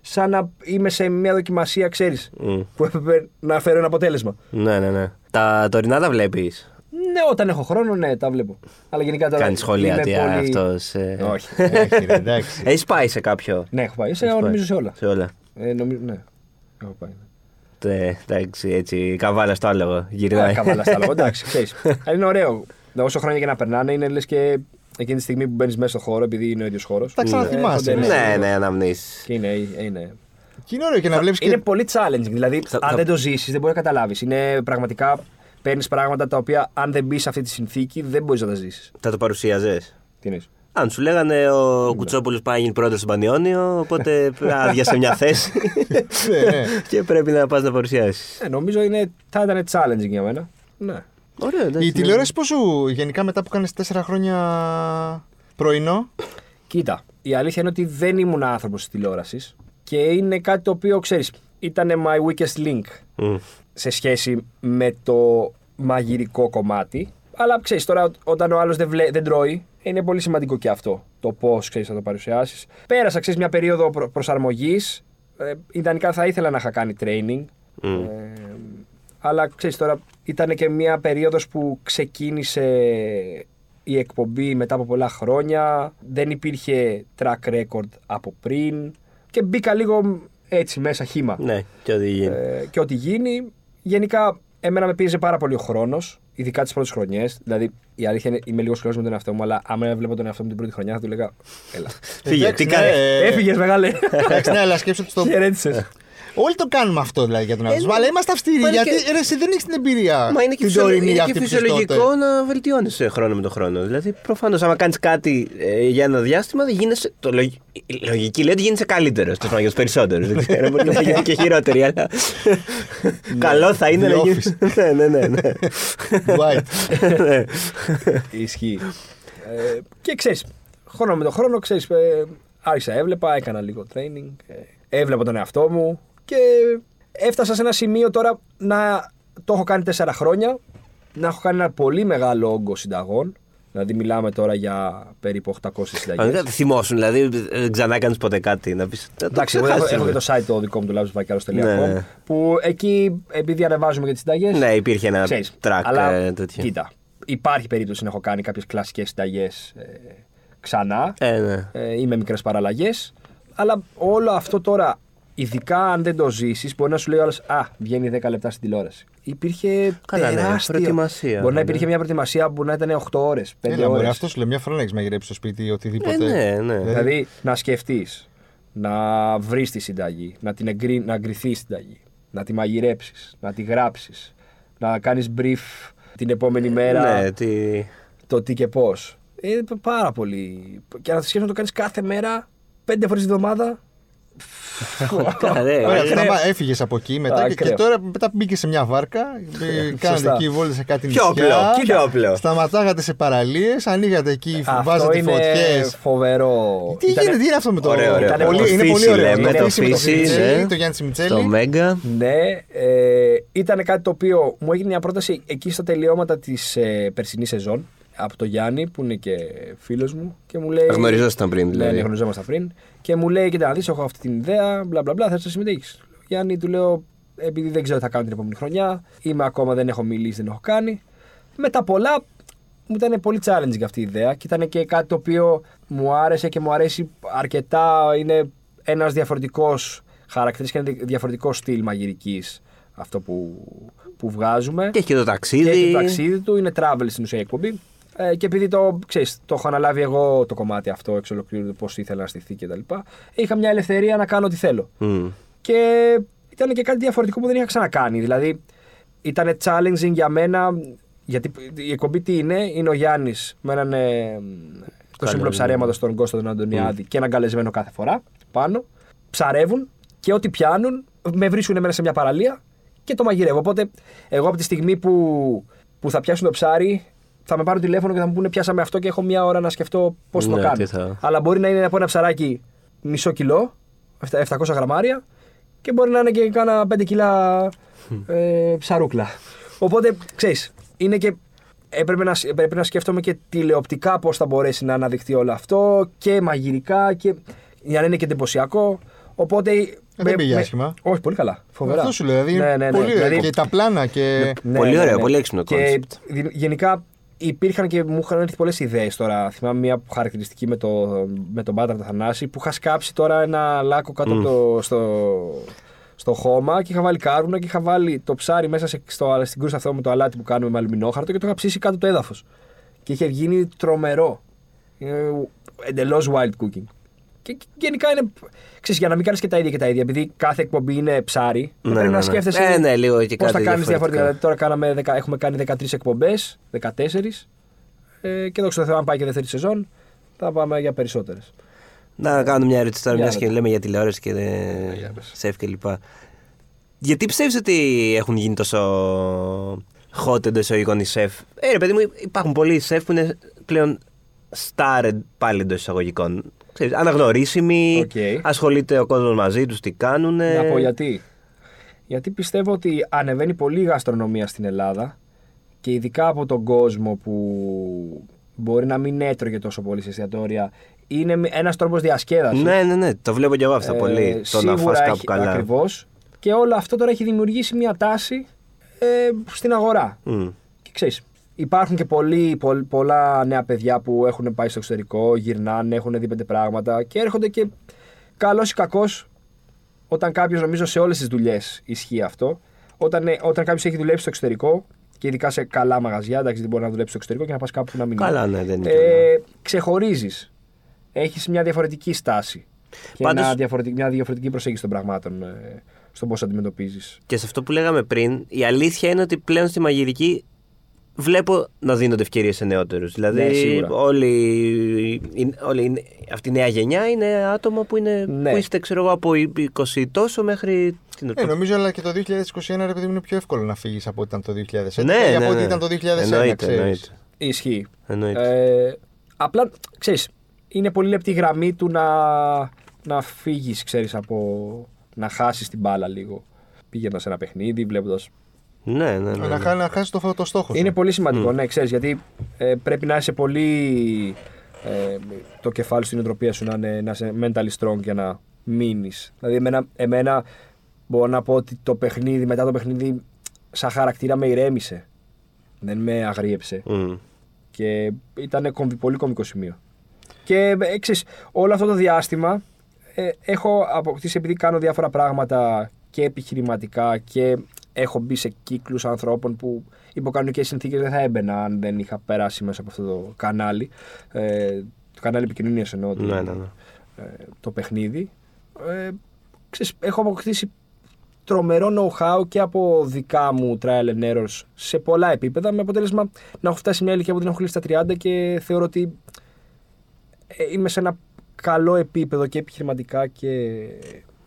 Speaker 3: σαν να είμαι σε μια δοκιμασία, ξέρεις,
Speaker 2: Μμ.
Speaker 3: που έπρεπε να φέρω ένα αποτέλεσμα.
Speaker 2: Ναι, ναι, ναι. Τα τωρινά τα βλέπεις;
Speaker 3: Ναι, όταν έχω χρόνο, ναι, τα βλέπω. Αλλά γενικά τώρα.
Speaker 2: Κάνεις σχόλια
Speaker 3: είμαι
Speaker 2: ότι
Speaker 3: πολύ-
Speaker 2: αυτός.
Speaker 3: Όχι.
Speaker 1: Όχι, ρε, εντάξει.
Speaker 2: Έχεις πάει σε κάποιο;
Speaker 3: ναι, έχω πάει. Σε,
Speaker 2: Έχεις πάει.
Speaker 3: νομίζω σε όλα.
Speaker 2: Σε όλα.
Speaker 3: Ε, νομίζω, ναι. Έχω πάει.
Speaker 2: Τε, εντάξει, έτσι, καβάλα στο άλογο. Γυρνάει.
Speaker 3: Ναι, καβάλα στα λόγια. Εντάξει, ξέρεις. Αλλά είναι ωραίο. Όσο χρόνια και να περνάνε, είναι λες και εκείνη τη στιγμή που μπαίνεις μέσα στο χώρο, επειδή είναι ο ίδιος χώρος.
Speaker 1: Τα ξαναθυμάσαι,
Speaker 3: ναι.
Speaker 2: ναι, ναι, αναμνήσεις.
Speaker 3: Και είναι, είναι,
Speaker 1: Και είναι ωραίο και να βλέπεις
Speaker 3: είναι
Speaker 1: και.
Speaker 3: πολύ challenging. Δηλαδή,
Speaker 2: Θα-
Speaker 3: αν
Speaker 2: θα-
Speaker 3: δεν το ζήσεις, δεν μπορεί να καταλάβεις. Είναι πραγματικά. Παίρνεις πράγματα τα οποία, αν δεν μπεις σε αυτή τη συνθήκη, δεν μπορείς να τα ζήσεις.
Speaker 2: Θα το παρουσίαζες.
Speaker 3: Τι εννοείς;
Speaker 2: Αν σου λέγανε ο Κουτσόπουλος πάει να γίνει πρώτο στον Πανιόνιο, οπότε άδειασε μια θέση
Speaker 1: Ναι, ναι.
Speaker 2: και πρέπει να πας να παρουσιάσεις.
Speaker 3: Ε, νομίζω είναι, θα ήταν challenging για μένα. Ναι.
Speaker 2: Ωραίο, εντάξει.
Speaker 1: Η τηλεόραση πώ σου γενικά μετά που κάνεις τέσσερα χρόνια πρωινό;
Speaker 3: Κοίτα, η αλήθεια είναι ότι δεν ήμουν άνθρωπος της τηλεόρασης και είναι κάτι το οποίο ξέρεις, ήταν my weakest link
Speaker 2: Μμ.
Speaker 3: σε σχέση με το μαγειρικό κομμάτι. Αλλά ξέρεις, τώρα όταν ο άλλος δεν, βλέ- δεν τρώει, είναι πολύ σημαντικό και αυτό. Το πώς ξέρεις να το παρουσιάσεις. Πέρασα, ξέρεις, μια περίοδο προ- προσαρμογής. Ε, ιδανικά θα ήθελα να είχα κάνει training.
Speaker 2: Μμ.
Speaker 3: Ε, αλλά ξέρεις τώρα, ήταν και μια περίοδος που ξεκίνησε η εκπομπή μετά από πολλά χρόνια. Δεν υπήρχε track record από πριν. Και μπήκα λίγο έτσι μέσα χήμα.
Speaker 2: Ναι, και ό,τι γίνει.
Speaker 3: Ε, και ό,τι γίνει. Γενικά, εμένα με πίεζε πάρα πολύ ο χρόνος, ειδικά τις πρώτες χρονιές. Δηλαδή, η αλήθεια είναι είμαι λίγος σκληρό με τον εαυτό μου, αλλά άμα έβλεπα τον εαυτό μου την πρώτη χρονιά, θα του λέγα. Έλα.
Speaker 2: Φύγε,
Speaker 1: Εντάξει,
Speaker 2: τι
Speaker 1: ναι,
Speaker 2: κάνει.
Speaker 1: ε,
Speaker 3: Έφυγες, μεγάλε.
Speaker 1: Εντάξει, ναι, αλλά σκέψτε ότι στο.
Speaker 3: Χαιρέτησες.
Speaker 1: Όλοι το κάνουμε αυτό δηλαδή για τον εαυτό μα. Αλλά είμαστε αυστηροί
Speaker 2: μα είναι
Speaker 1: γιατί
Speaker 2: και-
Speaker 1: ρε, εσύ δεν έχεις την εμπειρία.
Speaker 2: Μα είναι και,
Speaker 1: την
Speaker 2: φυσιολο-
Speaker 1: τωρινή
Speaker 2: είναι
Speaker 1: αυτή
Speaker 2: και
Speaker 1: που είχες
Speaker 2: φυσιολογικό
Speaker 1: τότε.
Speaker 2: να βελτιώνεις χρόνο με τον χρόνο. Δηλαδή, προφανώς, άμα κάνεις κάτι ε, για ένα διάστημα, δεν γίνεσαι. Το λογ... Η λογική λέει ότι γίνεσαι καλύτερος. Το για τους περισσότερους. Δεν ξέρω, μπορεί να γίνει και χειρότερη, αλλά. Καλό θα είναι
Speaker 1: The
Speaker 2: να γίνει.
Speaker 1: Office.
Speaker 2: ναι, ναι, ναι. ναι.
Speaker 1: White.
Speaker 2: Ναι.
Speaker 3: Ισχύει. ε, και ξέρεις, χρόνο με τον χρόνο, ξέρεις, ε, άρχισα, έβλεπα, έκανα λίγο training, ε, έβλεπα τον εαυτό μου και έφτασα σε ένα σημείο τώρα να το έχω κάνει τέσσερα χρόνια, να έχω κάνει ένα πολύ μεγάλο όγκο συνταγών. Δηλαδή, μιλάμε τώρα για περίπου 800 συνταγές.
Speaker 2: Αν δεν θυμόσουν, δηλαδή, δεν ξανά κάνει ποτέ κάτι να πεις.
Speaker 3: Εντάξει, εγώ έχω, έχω και το site το δικό μου του labsvakaros.com
Speaker 2: Ναι, ναι.
Speaker 3: που εκεί επειδή ανεβάζουμε και τις συνταγές.
Speaker 2: Ναι, υπήρχε ένα
Speaker 3: Ξέρεις,
Speaker 2: track
Speaker 3: αλλά,
Speaker 2: ε, τέτοιο.
Speaker 3: Κοίτα, υπάρχει περίπτωση να έχω κάνει κάποιες κλασικές συνταγές ε, ξανά
Speaker 2: Ε, ναι.
Speaker 3: ε, ή με μικρές παραλλαγές. Αλλά όλο αυτό τώρα, ειδικά αν δεν το ζήσεις, μπορεί να σου λέει ο άλλος, Α, βγαίνει 10 λεπτά στην τηλεόραση. Υπήρχε
Speaker 2: Καλά, ναι,
Speaker 3: τεράστιο.
Speaker 2: προετοιμασία,
Speaker 3: Μπορεί να
Speaker 2: ναι.
Speaker 3: υπήρχε μια προετοιμασία που να ήταν 8 ώρες, 5
Speaker 1: Έλα, μπορεί
Speaker 3: ώρες.
Speaker 1: αυτός σου λέει μια φορά να έχεις μαγειρέψει στο σπίτι ή οτιδήποτε.
Speaker 2: Ε, ναι, ναι.
Speaker 3: Δηλαδή να σκεφτείς, να βρεις τη συνταγή, να την εγκρι... να εγκριθείς η συνταγή, να τη μαγειρέψεις, να τη γράψεις, να κάνεις brief την επόμενη μέρα
Speaker 2: Ναι, τι.
Speaker 3: το τι και πώς. Είναι πάρα πολύ. Και να το σκέφτεσαι να το κάνεις κάθε μέρα, πέντε φορές τη βδομάδα.
Speaker 1: Έφυγες από εκεί μετά και, και
Speaker 3: Ακραίο.
Speaker 1: τώρα μετά μπήκε σε μια βάρκα. ε, Κάνατε
Speaker 3: Σωστά.
Speaker 1: εκεί βόλτε σε κάτι
Speaker 2: Πιο
Speaker 1: νησιά.
Speaker 2: απλό, πιο απλό.
Speaker 1: Σταματάγατε σε παραλίες, ανοίγατε εκεί,
Speaker 3: Αυτό
Speaker 1: βάζατε
Speaker 3: είναι
Speaker 1: φωτιές.
Speaker 3: φοβερό.
Speaker 1: Τι
Speaker 3: Ήταν-
Speaker 1: γίνεται, τι είναι αυτό με το.
Speaker 2: Ωραίο, ωραίο.
Speaker 3: Ήταν
Speaker 1: Πολύ,
Speaker 3: το
Speaker 1: είναι
Speaker 2: Φύση
Speaker 1: πολύ ωραίο.
Speaker 2: λέμε,
Speaker 1: το
Speaker 2: το
Speaker 1: Φύση με το
Speaker 2: Φύση,
Speaker 1: Σιμιτσέλη,
Speaker 2: ναι.
Speaker 1: το Γιάννη Σιμιτσέλη.
Speaker 2: Στο Μέγκα.
Speaker 3: Ναι, ε, ήταν κάτι το οποίο μου έγινε μια πρόταση εκεί στα τελειώματα της ε, περσινής σεζόν από το Γιάννη που είναι και φίλος μου και μου λέει.
Speaker 2: Γνωριζόσασταν πριν,
Speaker 3: Ναι,
Speaker 2: δηλαδή.
Speaker 3: ναι, γνωριζόμασταν πριν. Και μου λέει: Κοίτα, να δεις, έχω αυτή την ιδέα, μπλα μπλα μπλα, θες να συμμετέχεις. Γιάννη, του λέω: Επειδή δεν ξέρω τι θα κάνω την επόμενη χρονιά, είμαι ακόμα, δεν έχω μιλήσει, δεν έχω κάνει. Με τα πολλά, μου ήταν πολύ challenging αυτή η ιδέα και ήταν και κάτι το οποίο μου άρεσε και μου αρέσει αρκετά. Είναι ένας διαφορετικός χαρακτήρας και ένα διαφορετικό στυλ μαγειρικής αυτό που, που βγάζουμε.
Speaker 2: Και έχει και το
Speaker 3: Και
Speaker 2: ταξίδι.
Speaker 3: έχει το ταξίδι του, είναι travel στην ουσία η εκπομπή. Ε, και επειδή το, ξέρεις, το έχω αναλάβει εγώ το κομμάτι αυτό εξ ολοκλήρου, πώς ήθελα να στηθεί κτλ. Είχα μια ελευθερία να κάνω ό,τι θέλω.
Speaker 2: Μμ.
Speaker 3: Και ήταν και κάτι διαφορετικό που δεν είχα ξανακάνει. Δηλαδή, ήταν challenging για μένα. Γιατί η εκπομπή τι είναι, είναι ο Γιάννης με έναν. Ε, το σύμβουλο
Speaker 2: ναι.
Speaker 3: ψαρέματος τον Κώστα τον Αντωνιάδη και έναν καλεσμένο κάθε φορά πάνω. Ψαρεύουν και ό,τι πιάνουν με βρίσκουν μέσα σε μια παραλία και το μαγειρεύω. Οπότε, εγώ από τη στιγμή που, που θα πιάσουν το ψάρι, θα με πάρουν τηλέφωνο και θα μου πούνε πιάσαμε αυτό και έχω μια ώρα να σκεφτώ πώς το
Speaker 2: Ναι,
Speaker 3: κάνω.
Speaker 2: τι θα-
Speaker 3: Αλλά μπορεί να είναι από ένα ψαράκι μισό κιλό, 700 γραμμάρια, και μπορεί να είναι και κάνα 5 κιλά ε, ψαρούκλα. Οπότε, ξέρεις, είναι και. Έπρεπε να, έπρεπε να σκέφτομαι και τηλεοπτικά πώς θα μπορέσει να αναδειχθεί όλο αυτό και μαγειρικά και για να είναι και εντυπωσιακό. Οπότε.
Speaker 1: δεν πήγε άσχημα.
Speaker 3: Όχι, πολύ καλά. Φοβερά.
Speaker 1: Αυτό σου λέω. Δηλαδή,
Speaker 3: Ναι, ναι, ναι.
Speaker 1: πολύ
Speaker 3: Δηλαδή,
Speaker 1: Και τα πλάνα και.
Speaker 2: Πολύ ωραίο, πολύ έξυπνο
Speaker 3: και
Speaker 2: concept.
Speaker 3: δη- γενικά υπήρχαν και μου είχαν έρθει πολλές ιδέες τώρα. Θυμάμαι μια χαρακτηριστική με, το, με τον Μπάτρα τον Θανάση που είχα σκάψει τώρα ένα λάκκο κάτω από το, στο, στο χώμα και είχα βάλει κάρβουνα και είχα βάλει το ψάρι μέσα σε, στο, στην κρούσα αυτό με το αλάτι που κάνουμε με αλουμινόχαρτο και το είχα ψήσει κάτω το έδαφος. Και είχε γίνει τρομερό. Εντελώς wild cooking. Και γενικά είναι. Ξέρεις, για να μην κάνεις και τα ίδια και τα ίδια, επειδή κάθε εκπομπή είναι ψάρι,
Speaker 2: Ναι,
Speaker 3: πρέπει
Speaker 2: ναι,
Speaker 3: να
Speaker 2: ναι.
Speaker 3: σκέφτεσαι.
Speaker 2: Ε, ναι, λίγο και
Speaker 3: Πώς θα
Speaker 2: κάτι
Speaker 3: κάνεις
Speaker 2: διαφορετικό.
Speaker 3: διαφορετικά. Δηλαδή, τώρα κάναμε, δεκα- έχουμε κάνει 13 εκπομπές, 14. Ε, και δόξα τω Θεώ, αν πάει και δεύτερη σεζόν, θα πάμε για περισσότερες.
Speaker 2: Να κάνω μια ερώτηση τώρα,
Speaker 3: Για
Speaker 2: μιας
Speaker 3: να
Speaker 2: και
Speaker 3: το.
Speaker 2: λέμε για τηλεόραση και
Speaker 3: για πες.
Speaker 2: σεφ και λοιπά. Γιατί πιστεύει ότι έχουν γίνει τόσο hot εντός εισαγωγικών οι σεφ; Ε, ρε παιδί μου, υπάρχουν πολλοί σεφ που είναι πλέον star πάλι εντός εισαγωγικών. Ξέρεις, αναγνωρίσιμοι,
Speaker 3: Οκ.
Speaker 2: ασχολείται ο κόσμος μαζί τους, τι κάνουν.
Speaker 3: Να πω γιατί. Γιατί πιστεύω ότι ανεβαίνει πολύ η γαστρονομία στην Ελλάδα και ειδικά από τον κόσμο που μπορεί να μην έτρωγε τόσο πολύ σε εστιατόρια. Είναι ένας τρόπος διασκέδασης.
Speaker 2: Ναι, ναι, ναι, το βλέπω κι εγώ αυτό πολύ. Το να φας κάπου καλά.
Speaker 3: Ακριβώς. Και όλο αυτό τώρα έχει δημιουργήσει μια τάση ε, στην αγορά.
Speaker 2: Μμ.
Speaker 3: Και ξέρεις, υπάρχουν και πολλοί, πολλ- πολλά νέα παιδιά που έχουν πάει στο εξωτερικό, γυρνάνε, έχουν δει πέντε πράγματα και έρχονται και καλός ή κακός, όταν κάποιος, νομίζω σε όλες τις δουλειές ισχύει αυτό, όταν, ε, όταν κάποιος έχει δουλέψει στο εξωτερικό και ειδικά σε καλά μαγαζιά, εντάξει, δεν μπορεί να δουλέψει στο εξωτερικό και να πας κάπου που να μην
Speaker 2: Καλά,
Speaker 3: είναι.
Speaker 2: ναι, δεν είναι
Speaker 3: Ε, ξεχωρίζεις. Έχεις μια διαφορετική στάση. Και
Speaker 2: Πάντως-
Speaker 3: ένα διαφορετική, μια διαφορετική προσέγγιση των πραγμάτων ε, στον πώς αντιμετωπίζεις.
Speaker 2: Και σε αυτό που λέγαμε πριν, η αλήθεια είναι ότι πλέον στη μαγειρική βλέπω να δίνονται ευκαιρίες σε νεότερους. Δηλαδή,
Speaker 3: Ναι, σίγουρα.
Speaker 2: όλοι, η- όλη η- αυτή η νέα γενιά είναι άτομα που, είναι,
Speaker 3: Ναι.
Speaker 2: που είστε, ξέρω εγώ, από 20 τόσο μέχρι. την-
Speaker 1: Ναι, νομίζω αλλά και το 2021 ρε παιδί μου είναι πιο εύκολο να φύγεις από ό,τι ήταν το 2011
Speaker 2: Ναι,
Speaker 1: ή
Speaker 2: ναι,
Speaker 1: από ό,τι
Speaker 2: ναι.
Speaker 1: ήταν το 2001.
Speaker 2: Εννοείται,
Speaker 1: ξέρεις.
Speaker 2: εννοείται.
Speaker 3: Ισχύει.
Speaker 2: Εννοείται.
Speaker 3: Ε, απλά, ξέρεις, είναι πολύ λεπτή η γραμμή του να, να φύγεις, ξέρεις, από... να χάσεις την μπάλα λίγο. Πήγαινα σε ένα παιχνίδι, βλέποντας...
Speaker 2: ναι, ναι, ναι.
Speaker 1: Να,
Speaker 2: ναι.
Speaker 1: χά- να χάσει το, το στόχο σου.
Speaker 3: Είναι πολύ σημαντικό, ναι, ξέρεις, γιατί ε, πρέπει να είσαι πολύ... Ε, το κεφάλι σου, η νοοτροπία σου να, είναι, να είσαι mentally strong για να μείνεις. Δηλαδή, εμένα, εμένα μπορώ να πω ότι το παιχνίδι, μετά το παιχνίδι, σαν χαρακτήρα με ηρέμησε. Δεν με αγρίεψε.
Speaker 2: Μμ.
Speaker 3: Και ήταν κομβι, πολύ κομβικό σημείο. Και ε, ξέρεις, όλο αυτό το διάστημα ε, έχω αποκτήσει επειδή κάνω διάφορα πράγματα και επιχειρηματικά και έχω μπει σε κύκλους ανθρώπων που υπό κανονικές συνθήκες δεν θα έμπαινα αν δεν είχα περάσει μέσα από αυτό το κανάλι. Ε, το κανάλι επικοινωνίας εννοώ. το-
Speaker 2: Ναι, ναι, ναι.
Speaker 3: ε, το παιχνίδι. Ε, ξέρεις, έχω αποκτήσει τρομερό know-how και από δικά μου trial and errors σε πολλά επίπεδα με αποτέλεσμα να έχω φτάσει σε μια ηλικία που δεν έχω κλείσει τα 30 και θεωρώ ότι ε, είμαι σε ένα καλό επίπεδο και επιχειρηματικά και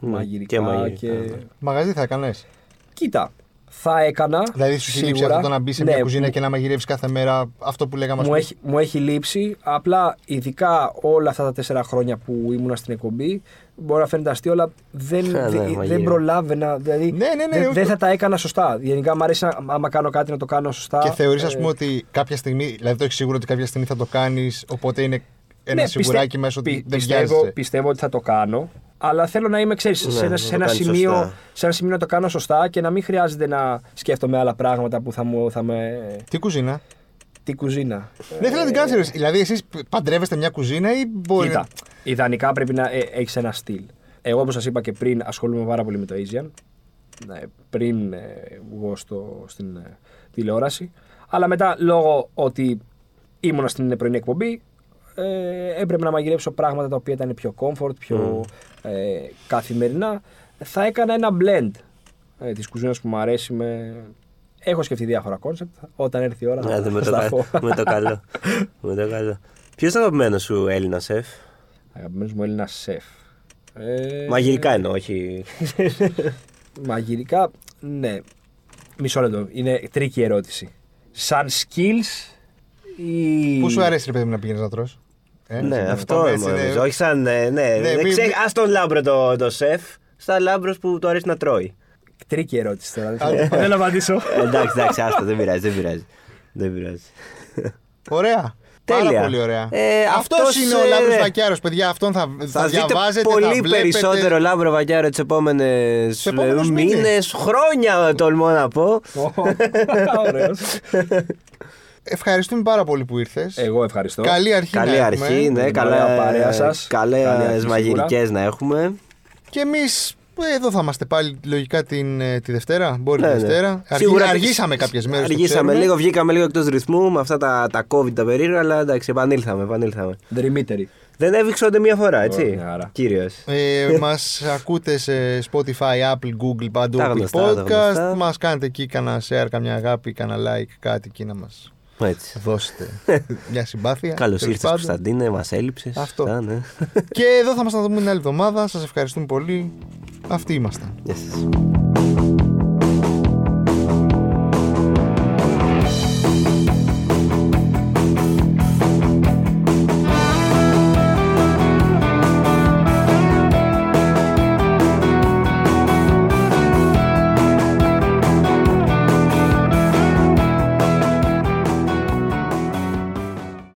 Speaker 2: Ναι,
Speaker 3: μαγειρικά.
Speaker 2: και μαγειρικά,
Speaker 3: και-
Speaker 2: ναι.
Speaker 1: Μαγαζί θα έκανες.
Speaker 3: Κοίτα, θα έκανα.
Speaker 1: Δηλαδή σου έχει λείψει
Speaker 3: σίγουρα.
Speaker 1: αυτό το να μπεις σε
Speaker 3: Ναι,
Speaker 1: μια κουζίνα
Speaker 3: μου-
Speaker 1: και να μαγειρεύεις κάθε μέρα αυτό που λέγαμε. ας
Speaker 3: μου
Speaker 1: πούμε.
Speaker 3: έχει, μου έχει λείψει. Απλά ειδικά όλα αυτά τα τέσσερα χρόνια που ήμουνα στην εκπομπή, μπορεί να φαίνεται αστείο, αλλά δεν,
Speaker 2: Ναι, ναι,
Speaker 3: δεν,
Speaker 2: μαγείρευε.
Speaker 3: δεν προλάβαινα. Δηλαδή,
Speaker 1: Ναι, ναι, ναι,
Speaker 3: δεν,
Speaker 1: όχι.
Speaker 3: δεν θα τα έκανα σωστά. Γενικά μου αρέσει να, άμα κάνω κάτι να το κάνω σωστά.
Speaker 1: Και θεωρείς, ας
Speaker 3: Ε,
Speaker 1: πούμε, ότι κάποια στιγμή, δηλαδή το έχεις σίγουρο ότι κάποια στιγμή θα το κάνεις, οπότε είναι ένα
Speaker 3: ναι,
Speaker 1: σιγουράκι
Speaker 3: πιστε-
Speaker 1: μέσα ότι
Speaker 3: πι-
Speaker 1: δεν
Speaker 3: πιστεύω,
Speaker 1: βιάζεσαι.
Speaker 3: πιστεύω ότι θα το κάνω. Αλλά θέλω να είμαι, ξέρεις,
Speaker 2: Ναι,
Speaker 3: σε, ένα,
Speaker 2: να
Speaker 3: σε,
Speaker 2: το
Speaker 3: ένα
Speaker 2: κάνεις
Speaker 3: σημείο,
Speaker 2: σωστά.
Speaker 3: σε ένα σημείο να το κάνω σωστά και να μην χρειάζεται να σκέφτομαι άλλα πράγματα που θα, μου, θα με.
Speaker 1: Τι κουζίνα;
Speaker 3: Την κουζίνα.
Speaker 1: Δεν θέλω να την κάνει. Δηλαδή, εσείς παντρεύεστε μια κουζίνα ή μπορεί.
Speaker 3: Κοίτα, ιδανικά πρέπει να ε, έχεις ένα στυλ. Εγώ, όπως σας είπα και πριν, ασχολούμαι πάρα πολύ με το Asian. Ναι, πριν ε, βγω στο, στην ε, τηλεόραση. Αλλά μετά, λόγω ότι ήμουνα στην πρωινή εκπομπή, ε, έπρεπε να μαγειρέψω πράγματα τα οποία ήταν πιο comfort, πιο ε, καθημερινά. Θα έκανα ένα blend ε, της κουζίνας που μου αρέσει. Με... Έχω σκεφτεί διάφορα κόνσεπτ. Όταν έρθει η ώρα
Speaker 2: Ναι,
Speaker 3: θα
Speaker 2: με,
Speaker 3: θα
Speaker 2: το
Speaker 3: τα πω.
Speaker 2: κα- με το καλό. με το καλό. Ποιος είναι ο αγαπημένος σου Έλληνας σεφ;
Speaker 3: Αγαπημένος μου Έλληνας σεφ. Ε,
Speaker 2: Μαγειρικά εννοώ, όχι.
Speaker 3: Μαγειρικά, ναι. Μισό λεπτό. Είναι tricky ερώτηση. Σαν skills Ή...
Speaker 1: Πού σου αρέσει, ρε παιδί μου, να πηγαίνεις να τρως; Ε,
Speaker 2: Ναι,
Speaker 1: έτσι,
Speaker 2: αυτό
Speaker 1: πάμε, έτσι,
Speaker 2: νομίζω.
Speaker 1: ναι.
Speaker 2: Όχι σαν. ε, Ναι,
Speaker 1: Ναι,
Speaker 2: δεν
Speaker 1: μη-
Speaker 2: ξέ-
Speaker 1: μη-
Speaker 2: Ας τον Λάμπρο το, το σεφ, στα Λάμπρος που του αρέσει να τρώει.
Speaker 3: Tricky ερώτηση τώρα.
Speaker 1: Α,
Speaker 3: Δεν θέλω να απαντήσω.
Speaker 2: Ε, εντάξει, εντάξει, άστο, δεν πειράζει, δεν πειράζει. Δεν πειράζει.
Speaker 1: Ωραία.
Speaker 2: Τέλεια.
Speaker 1: Πάρα πολύ ωραία.
Speaker 2: Ε,
Speaker 1: αυτός,
Speaker 2: αυτός,
Speaker 1: είναι ο
Speaker 2: ε,
Speaker 1: Λάμπρος
Speaker 2: ναι.
Speaker 1: Βακιάρος, παιδιά. Αυτόν θα, θα,
Speaker 2: Θα δείτε
Speaker 1: διαβάζετε,
Speaker 2: πολύ
Speaker 1: θα βλέπετε.
Speaker 2: περισσότερο Λάμπρο Βακιάρο τις επόμενες
Speaker 1: Σε επόμενους
Speaker 2: μήνες,
Speaker 1: μήνες.
Speaker 2: χρόνια τολμώ να πω.
Speaker 3: Ωραίος.
Speaker 1: Ευχαριστούμε πάρα πολύ που ήρθες.
Speaker 3: Εγώ ευχαριστώ.
Speaker 1: Καλή αρχή
Speaker 2: Καλή
Speaker 1: να
Speaker 2: αρχή,
Speaker 1: έχουμε.
Speaker 2: ναι,
Speaker 3: Την
Speaker 2: καλά.
Speaker 3: ωραία παρέα σας. Καλή
Speaker 2: Καλέ
Speaker 3: αρχή
Speaker 2: μαγειρικές να έχουμε.
Speaker 1: Και εμείς ε, εδώ θα είμαστε πάλι λογικά την, ε, τη Δευτέρα. Μπορεί
Speaker 2: Ναι,
Speaker 1: τη
Speaker 2: ναι.
Speaker 1: Δευτέρα. Αργή-
Speaker 2: Σίγουρα-
Speaker 1: αργήσαμε κάποιες μέρες. το
Speaker 2: Αργήσαμε
Speaker 1: ξέρουμε.
Speaker 2: λίγο, βγήκαμε λίγο εκτός ρυθμού με αυτά τα, τα COVID τα περίεργα, αλλά εντάξει, επανήλθαμε. επανήλθαμε.
Speaker 3: Δρυμύτερη.
Speaker 2: Δεν έβηξε ούτε μία φορά, έτσι.
Speaker 3: Ωραία, άρα.
Speaker 2: Κύριος.
Speaker 1: Ε, μας ακούτε σε Spotify, Apple, Google, παντού
Speaker 2: Τα
Speaker 1: Apple
Speaker 2: γνωστά, τα
Speaker 1: Podcast.
Speaker 2: γνωστά.
Speaker 1: Μας κάνετε εκεί κανένα share, καμιά αγάπη, κανένα like, κάτι εκεί να μας
Speaker 2: Έτσι.
Speaker 1: δώσετε μια συμπάθεια.
Speaker 2: Καλώς
Speaker 1: τέλος
Speaker 2: ήρθες,
Speaker 1: πάντων.
Speaker 2: Κωνσταντίνε, μας έλειψες.
Speaker 1: Αυτό.
Speaker 2: ναι.
Speaker 1: Και εδώ θα μας τα δούμε την άλλη εβδομάδα. Σας ευχαριστούμε πολύ. Αυτοί ήμασταν.
Speaker 2: Γεια σας.